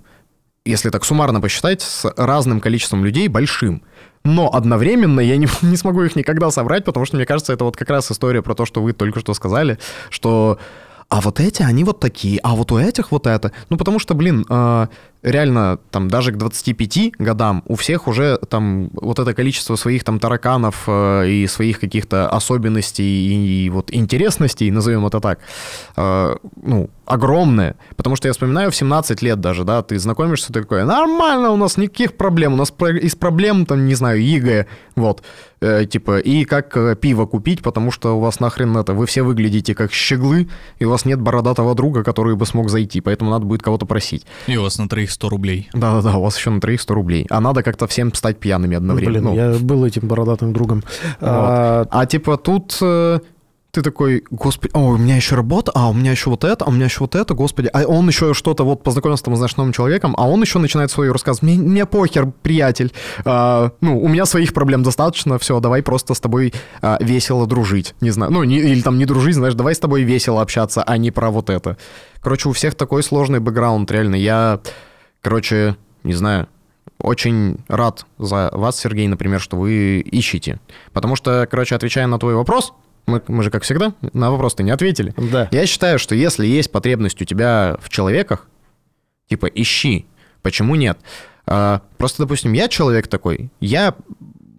Speaker 1: если так суммарно посчитать, с разным количеством людей большим. Но одновременно я не, [LAUGHS] не смогу их никогда собрать, потому что, мне кажется, это вот как раз история про то, что вы только что сказали, что а вот эти, они вот такие, а вот у этих вот это. Ну, потому что, блин, э, реально, там, даже к 25 годам у всех уже там вот это количество своих там тараканов э, и своих каких-то особенностей и, и вот интересностей, назовем это так, э, ну, огромное. Потому что я вспоминаю в 17 лет даже, да, ты знакомишься, ты такой, нормально, у нас никаких проблем, у нас из проблем, там, не знаю, ЕГЭ, вот, э, типа, и как э, пиво купить, потому что у вас нахрен это, вы все выглядите как щеглы, и у вас нет бородатого друга, который бы смог зайти, поэтому надо будет кого-то просить.
Speaker 2: И у вас на троих 100 рублей.
Speaker 1: Да-да-да, у вас еще на троих 100 рублей. А надо как-то всем стать пьяными одновременно.
Speaker 3: Блин, ну. я был этим бородатым другом.
Speaker 1: Вот. А, а типа тут э, ты такой, господи, о, у меня еще работа, а у меня еще вот это, а у меня еще вот это, господи, а он еще что-то вот познакомился там, знаешь, новым человеком, а он еще начинает свою рассказ, мне, мне похер, приятель, а, ну, у меня своих проблем достаточно, все, давай просто с тобой а, весело дружить, не знаю, ну, не, или там не дружить, знаешь, давай с тобой весело общаться, а не про вот это. Короче, у всех такой сложный бэкграунд, реально, я Короче, не знаю, очень рад за вас, Сергей, например, что вы ищете. Потому что, короче, отвечая на твой вопрос, мы, мы же, как всегда, на вопрос ты не ответили.
Speaker 3: Да.
Speaker 1: Я считаю, что если есть потребность у тебя в человеках, типа, ищи. Почему нет? А, просто, допустим, я человек такой, я,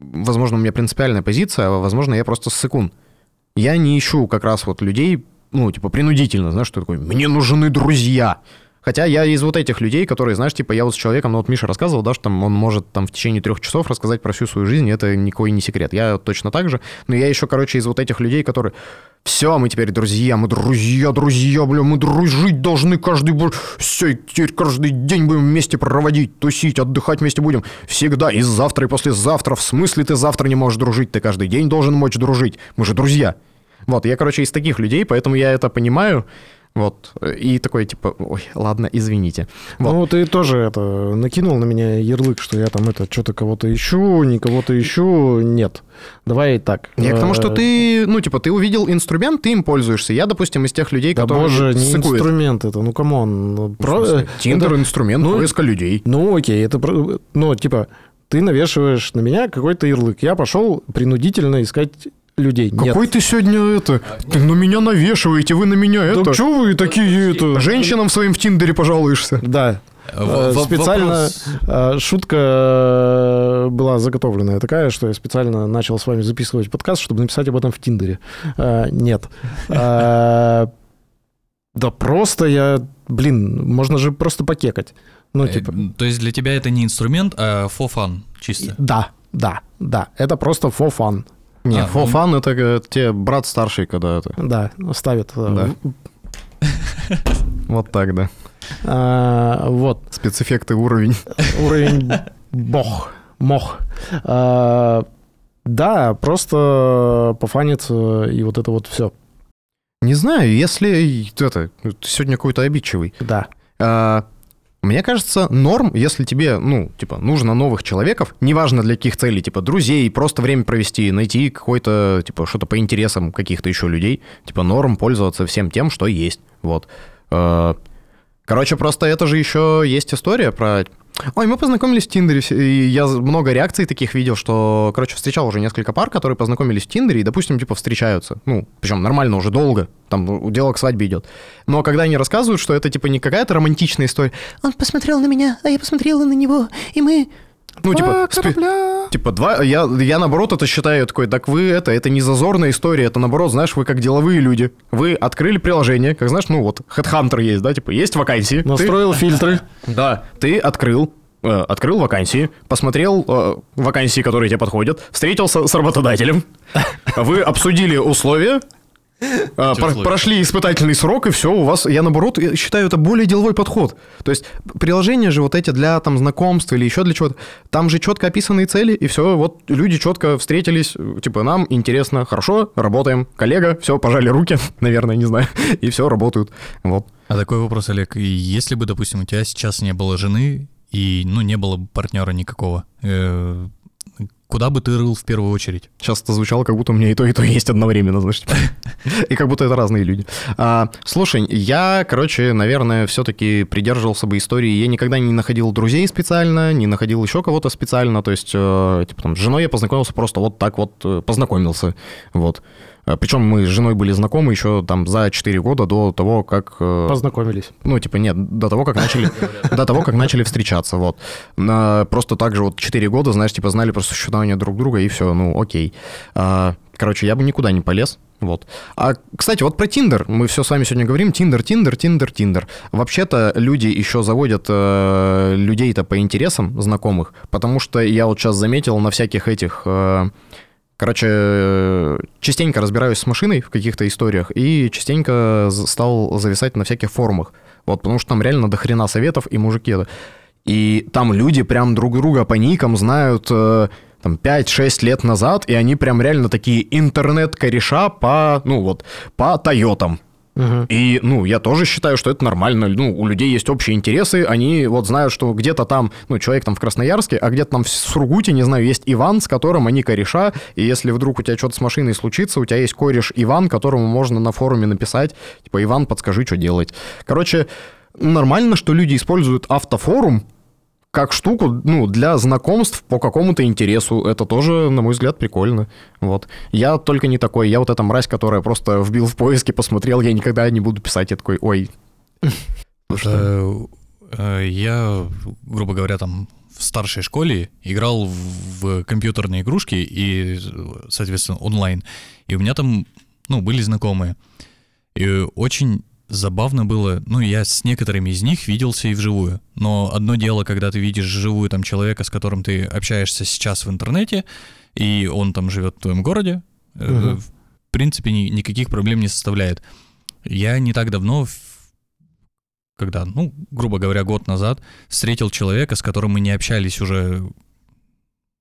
Speaker 1: возможно, у меня принципиальная позиция, а возможно, я просто ссыкун. Я не ищу как раз вот людей, ну, типа, принудительно, знаешь, что такое, мне нужны друзья. Хотя я из вот этих людей, которые, знаешь, типа я вот с человеком, ну вот Миша рассказывал, да, что там он может там в течение трех часов рассказать про всю свою жизнь, это никакой не секрет. Я точно так же. Но я еще, короче, из вот этих людей, которые все, мы теперь друзья, мы друзья, друзья, бля, мы дружить должны каждый... Все, теперь каждый день будем вместе проводить, тусить, отдыхать вместе будем. Всегда, и завтра, и послезавтра. В смысле ты завтра не можешь дружить? Ты каждый день должен мочь дружить. Мы же друзья. Вот, я, короче, из таких людей, поэтому я это понимаю. Вот. И такой, типа, ой, ладно, извините.
Speaker 3: Вот. Ну, ты тоже это накинул на меня ярлык, что я там это что-то кого-то ищу, не кого-то ищу. Нет. Давай так.
Speaker 1: Я к тому, что ты, ну, типа, ты увидел инструмент, ты им пользуешься. Я, допустим, из тех людей,
Speaker 3: да
Speaker 1: которые
Speaker 3: боже, не ссыкуют. инструмент это, ну, come on. Ну,
Speaker 1: Про... Тиндер это... [LAUGHS] инструмент ну, поиска людей.
Speaker 3: Ну, окей, это, ну, типа, ты навешиваешь на меня какой-то ярлык. Я пошел принудительно искать людей.
Speaker 1: Какой Нет. ты сегодня это? Ты на меня навешиваете, вы на меня это.
Speaker 3: Так что вы такие это?
Speaker 1: Женщинам своим в Тиндере пожалуешься.
Speaker 3: Да. В, э, специально вопрос... Э, шутка э, была заготовленная такая, что я специально начал с вами записывать подкаст, чтобы написать об этом в Тиндере. Нет. Да просто я, блин, можно же просто покекать. Ну, типа...
Speaker 2: То есть для тебя это не инструмент, а for fun чисто?
Speaker 3: Да, да, да. Это просто for fun.
Speaker 1: Не, а, fun ну... это те брат старший, когда это.
Speaker 3: Да, ставит. Да. [LAUGHS]
Speaker 1: Вот так, да.
Speaker 3: А, вот,
Speaker 1: Спецэффекты уровень. [LAUGHS]
Speaker 3: уровень бог, мох. А, да, просто пофаниться и вот это вот все.
Speaker 1: Не знаю, если это, сегодня какой-то обидчивый.
Speaker 3: Да.
Speaker 1: А, Мне кажется, норм, если тебе, ну, типа, нужно новых человеков, неважно для каких целей, типа, друзей, просто время провести, найти какой-то, типа, что-то по интересам каких-то еще людей, типа, норм пользоваться всем тем, что есть, вот. А, Короче, просто это же еще есть история про... Ой, мы познакомились в Тиндере, и я много реакций таких видел, что, короче, встречал уже несколько пар, которые познакомились в Тиндере и, допустим, типа встречаются. Ну, причем нормально уже долго, там дело к свадьбе идет. Но когда они рассказывают, что это, типа, не какая-то романтичная история,
Speaker 4: Он посмотрел на меня, а я посмотрела на него, и мы...
Speaker 1: ну, типа, спи-. Типа, два, я, я наоборот это считаю такой, так вы это, это не зазорная история, это наоборот, знаешь, вы как деловые люди. Вы открыли приложение, как знаешь, ну вот, Headhunter есть, да, типа, есть вакансии. ты-
Speaker 3: Настроил фильтры. [LAUGHS]
Speaker 1: Да, ты открыл, э, открыл вакансии, посмотрел э, вакансии, которые тебе подходят, встретился с работодателем, [LAUGHS] вы обсудили условия, про-
Speaker 2: условия?
Speaker 1: прошли испытательный срок, и все, у вас, я наоборот я считаю, это более деловой подход. То есть приложения же вот эти для там знакомств или еще для чего-то, там же четко описанные цели, и все, вот люди четко встретились, типа, нам интересно, хорошо, работаем, коллега, все, пожали руки, [LAUGHS] наверное, не знаю, [LAUGHS] и все, работают, вот.
Speaker 2: А такой вопрос, Олег, если бы, допустим, у тебя сейчас не было жены и, ну, не было бы партнера никакого, э, куда бы ты рыл в первую очередь?
Speaker 1: Сейчас это звучало, как будто у меня и то, и то есть одновременно, знаешь. типа. И как будто это разные люди. А, слушай, я, короче, наверное, все-таки придерживался бы истории. Я никогда не находил друзей специально, не находил еще кого-то специально. То есть, э, типа, там, с женой я познакомился просто вот так вот, э, познакомился. Вот. Причем мы с женой были знакомы еще там за 4 года до того, как... э,
Speaker 3: Познакомились.
Speaker 1: ну, типа, нет, до того, как начали, до того, как начали встречаться, вот. На- Просто так же вот 4 года, знаешь, типа, знали про существование друг друга, и все, ну, окей. А, Короче, я бы никуда не полез, вот. А, кстати, вот про Тиндер, мы все с вами сегодня говорим, Тиндер, Тиндер, Тиндер, Тиндер. Вообще-то люди еще заводят э, людей-то по интересам знакомых, потому что я вот сейчас заметил на всяких этих... э, Короче, частенько разбираюсь с машиной в каких-то историях и частенько стал зависать на всяких форумах. Вот, потому что там реально до хрена советов и мужики. И там люди прям друг друга по никам знают э, там 5-6 лет назад, и они прям реально такие интернет-кореша по, ну вот, по Тойотам.
Speaker 3: Мгм.
Speaker 1: И, ну, я тоже считаю, что это нормально. Ну, у людей есть общие интересы, они вот знают, что где-то там, ну, человек там в Красноярске, а где-то там в Сургуте, не знаю, есть Иван, с которым они кореша, и если вдруг у тебя что-то с машиной случится, у тебя есть кореш Иван, которому можно на форуме написать, типа, Иван, подскажи, что делать. Короче, нормально, что люди используют автофорум как штуку, ну, для знакомств по какому-то интересу. Это тоже, на мой взгляд, прикольно. Вот. Я только не такой. Я вот эта мразь, которая просто вбил в поиске, посмотрел, я никогда не буду писать. Я такой, ой. [LAUGHS]
Speaker 2: Э, э, Я, грубо говоря, там в старшей школе играл в компьютерные игрушки и, соответственно, онлайн. И у меня там, ну, были знакомые. И очень забавно было, ну, я с некоторыми из них виделся и вживую. Но одно дело, когда ты видишь живую там человека, с которым ты общаешься сейчас в интернете, и он там живет в твоем городе,
Speaker 3: Мгм.
Speaker 2: в принципе, ни- никаких проблем не составляет. Я не так давно, когда, ну, грубо говоря, год назад, встретил человека, с которым мы не общались уже,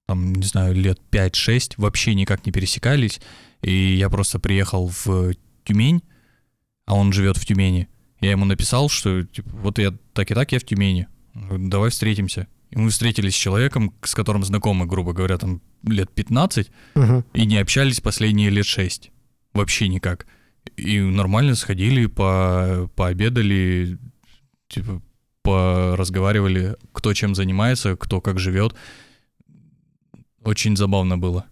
Speaker 2: там, не знаю, лет 5-6, вообще никак не пересекались, и я просто приехал в Тюмень, а он живет в Тюмени. Я ему написал, что типа, вот я так и так, я в Тюмени. Давай встретимся. И мы встретились с человеком, с которым знакомы, грубо говоря, там лет 15,
Speaker 3: Мгм.
Speaker 2: и не общались последние лет шесть. Вообще никак. И нормально сходили, по, пообедали, типа, поразговаривали, кто чем занимается, кто как живет. Очень забавно было.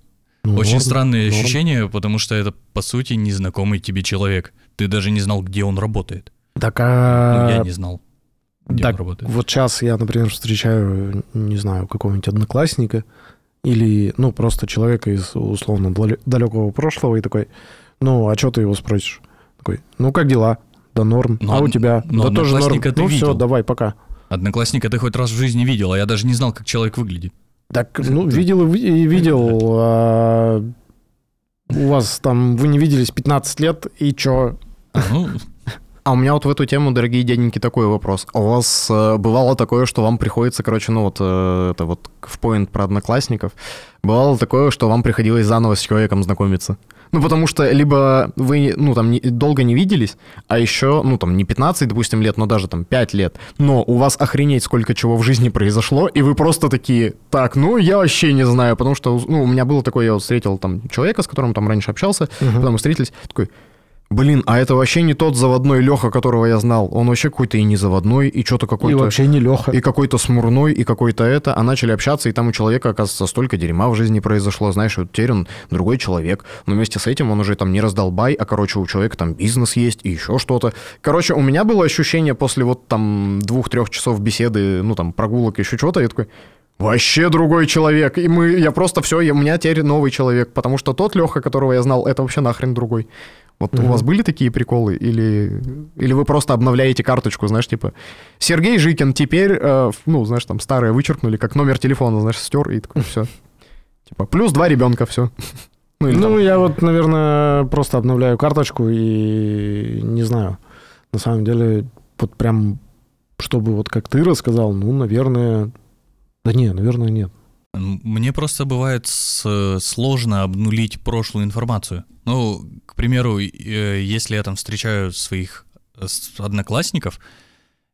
Speaker 3: Ну,
Speaker 2: Очень
Speaker 3: норм,
Speaker 2: странное
Speaker 3: норм.
Speaker 2: ощущение, потому что это, по сути, незнакомый тебе человек. Ты даже не знал, где он работает.
Speaker 3: Так,
Speaker 2: Ну,
Speaker 3: а...
Speaker 2: я не знал, где
Speaker 3: так,
Speaker 2: он работает.
Speaker 3: вот сейчас я, например, встречаю, не знаю, какого-нибудь одноклассника или, ну, просто человека из, условно, дале- далекого прошлого и такой, ну, а что ты его спросишь? Такой, ну, как дела? Да норм.
Speaker 2: Но
Speaker 3: а у тебя?
Speaker 2: но
Speaker 3: да тоже норм.
Speaker 2: ты
Speaker 3: Ну, все,
Speaker 2: видел.
Speaker 3: давай, пока.
Speaker 2: Одноклассника ты хоть раз в жизни видел, а я даже не знал, как человек выглядит.
Speaker 3: Так, ну, видел и ви- и видел. а, У вас там, вы не виделись 15 лет, и чё?
Speaker 2: Ну,
Speaker 1: А у меня вот в эту тему, дорогие дяденьки, такой вопрос. У вас э, бывало такое, что вам приходится, короче, ну вот э, это вот в поинт про одноклассников, бывало такое, что вам приходилось заново с человеком знакомиться? Ну, потому что либо вы, ну, там, не- долго не виделись, а еще, ну, там, не 15, допустим, лет, но даже там 5 лет, но у вас охренеть сколько чего в жизни произошло, и вы просто такие, так, ну, я вообще не знаю, потому что, ну, у меня было такое, я вот встретил там человека, с которым там раньше общался, потом мы встретились, такой, блин, а это вообще не тот заводной Леха, которого я знал, он вообще какой-то и не заводной, и что-то
Speaker 3: И
Speaker 1: какой-то...
Speaker 3: вообще не Леха.
Speaker 1: И какой-то смурной, и какой-то это. А начали общаться, и там у человека, оказывается, столько дерьма в жизни произошло. Знаешь, вот теперь он другой человек. Но вместе с этим он уже там не раздолбай, а, короче, у человека там бизнес есть и еще что-то. Короче, у меня было ощущение после вот там двух-трех часов беседы, ну там прогулок, еще чего-то, я такой, Вообще другой человек. И мы, я просто все, у меня теперь новый человек, потому что тот Леха, которого я знал, это вообще нахрен другой. Вот у вас были такие приколы? Или, или вы просто обновляете карточку, знаешь, типа, Сергей Жикин теперь, э, ну, знаешь, там старое вычеркнули, как номер телефона, знаешь, стер, и такой, все. Типа, плюс два ребенка, все. [LAUGHS] Ну,
Speaker 3: Ну,
Speaker 1: там-
Speaker 3: я вот, наверное, просто обновляю карточку и не знаю. На самом деле, вот прям, чтобы вот как ты рассказал, ну, наверное... Да не, наверное, нет.
Speaker 2: Мне просто бывает сложно обнулить прошлую информацию. Ну, к примеру, э, если я там встречаю своих э, одноклассников,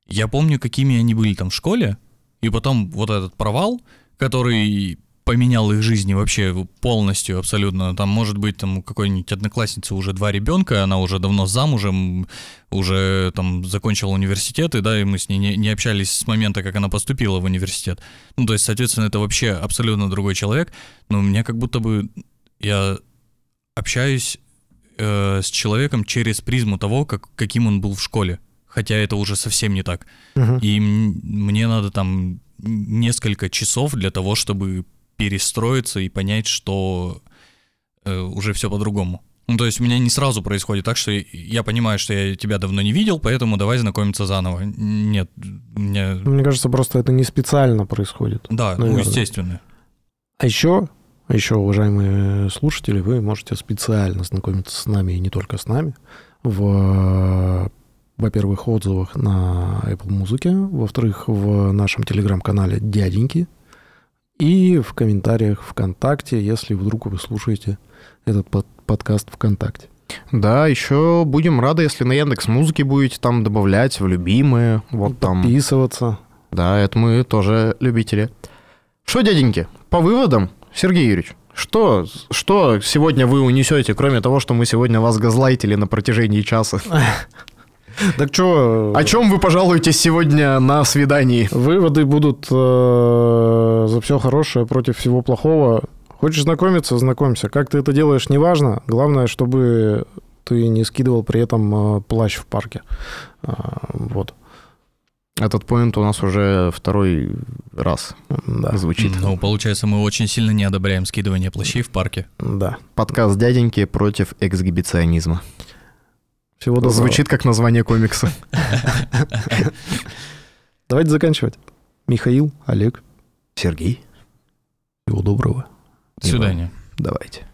Speaker 2: я помню, какими они были там в школе, и потом вот этот провал, который поменял их жизни вообще полностью, абсолютно. Там может быть там у какой-нибудь одноклассницы уже два ребенка, она уже давно замужем, уже там закончила университет, и да, и мы с ней не, не общались с момента, как она поступила в университет. Ну, то есть, соответственно, это вообще абсолютно другой человек, но у меня как будто бы я общаюсь э, с человеком через призму того, как, каким он был в школе. Хотя это уже совсем не так.
Speaker 3: Мгм.
Speaker 2: И мне надо там несколько часов для того, чтобы перестроиться и понять, что э, уже все по-другому. Ну, то есть у меня не сразу происходит так, что я понимаю, что я тебя давно не видел, поэтому давай знакомиться заново. Нет, у меня...
Speaker 3: Мне кажется, просто это не специально происходит.
Speaker 2: Да, ну,
Speaker 3: Наверное.
Speaker 2: естественно.
Speaker 3: А еще, а еще, уважаемые слушатели, вы можете специально знакомиться с нами и не только с нами в, во-первых, отзывах на Apple Музыке, во-вторых, в нашем телеграм-канале «Дяденьки» и в комментариях ВКонтакте, если вдруг вы слушаете этот под- подкаст ВКонтакте.
Speaker 1: Да, еще будем рады, если на Яндекс Музыке будете там добавлять в любимые, вот там.
Speaker 3: Подписываться.
Speaker 1: Да, это мы тоже любители. Что, дяденьки, по выводам, Сергей Юрьевич, что, что сегодня вы унесете, кроме того, что мы сегодня вас газлайтили на протяжении часа? [LAUGHS]
Speaker 3: Так что...
Speaker 1: О чем вы пожалуетесь сегодня на свидании?
Speaker 3: Выводы будут э, за все хорошее против всего плохого. Хочешь знакомиться, знакомься. Как ты это делаешь, неважно. Главное, чтобы ты не скидывал при этом э, плащ в парке. А, вот.
Speaker 1: Этот поинт у нас уже второй раз
Speaker 3: Да.
Speaker 1: звучит.
Speaker 2: Ну, получается, мы очень сильно не одобряем скидывание плащей в парке.
Speaker 3: Да.
Speaker 1: Подкаст дяденьки против эксгибиционизма.
Speaker 3: Всего доброго.
Speaker 1: Звучит как название комикса. [LAUGHS]
Speaker 3: Давайте заканчивать. Михаил, Олег,
Speaker 1: Сергей,
Speaker 3: всего доброго.
Speaker 2: До свидания.
Speaker 1: давайте.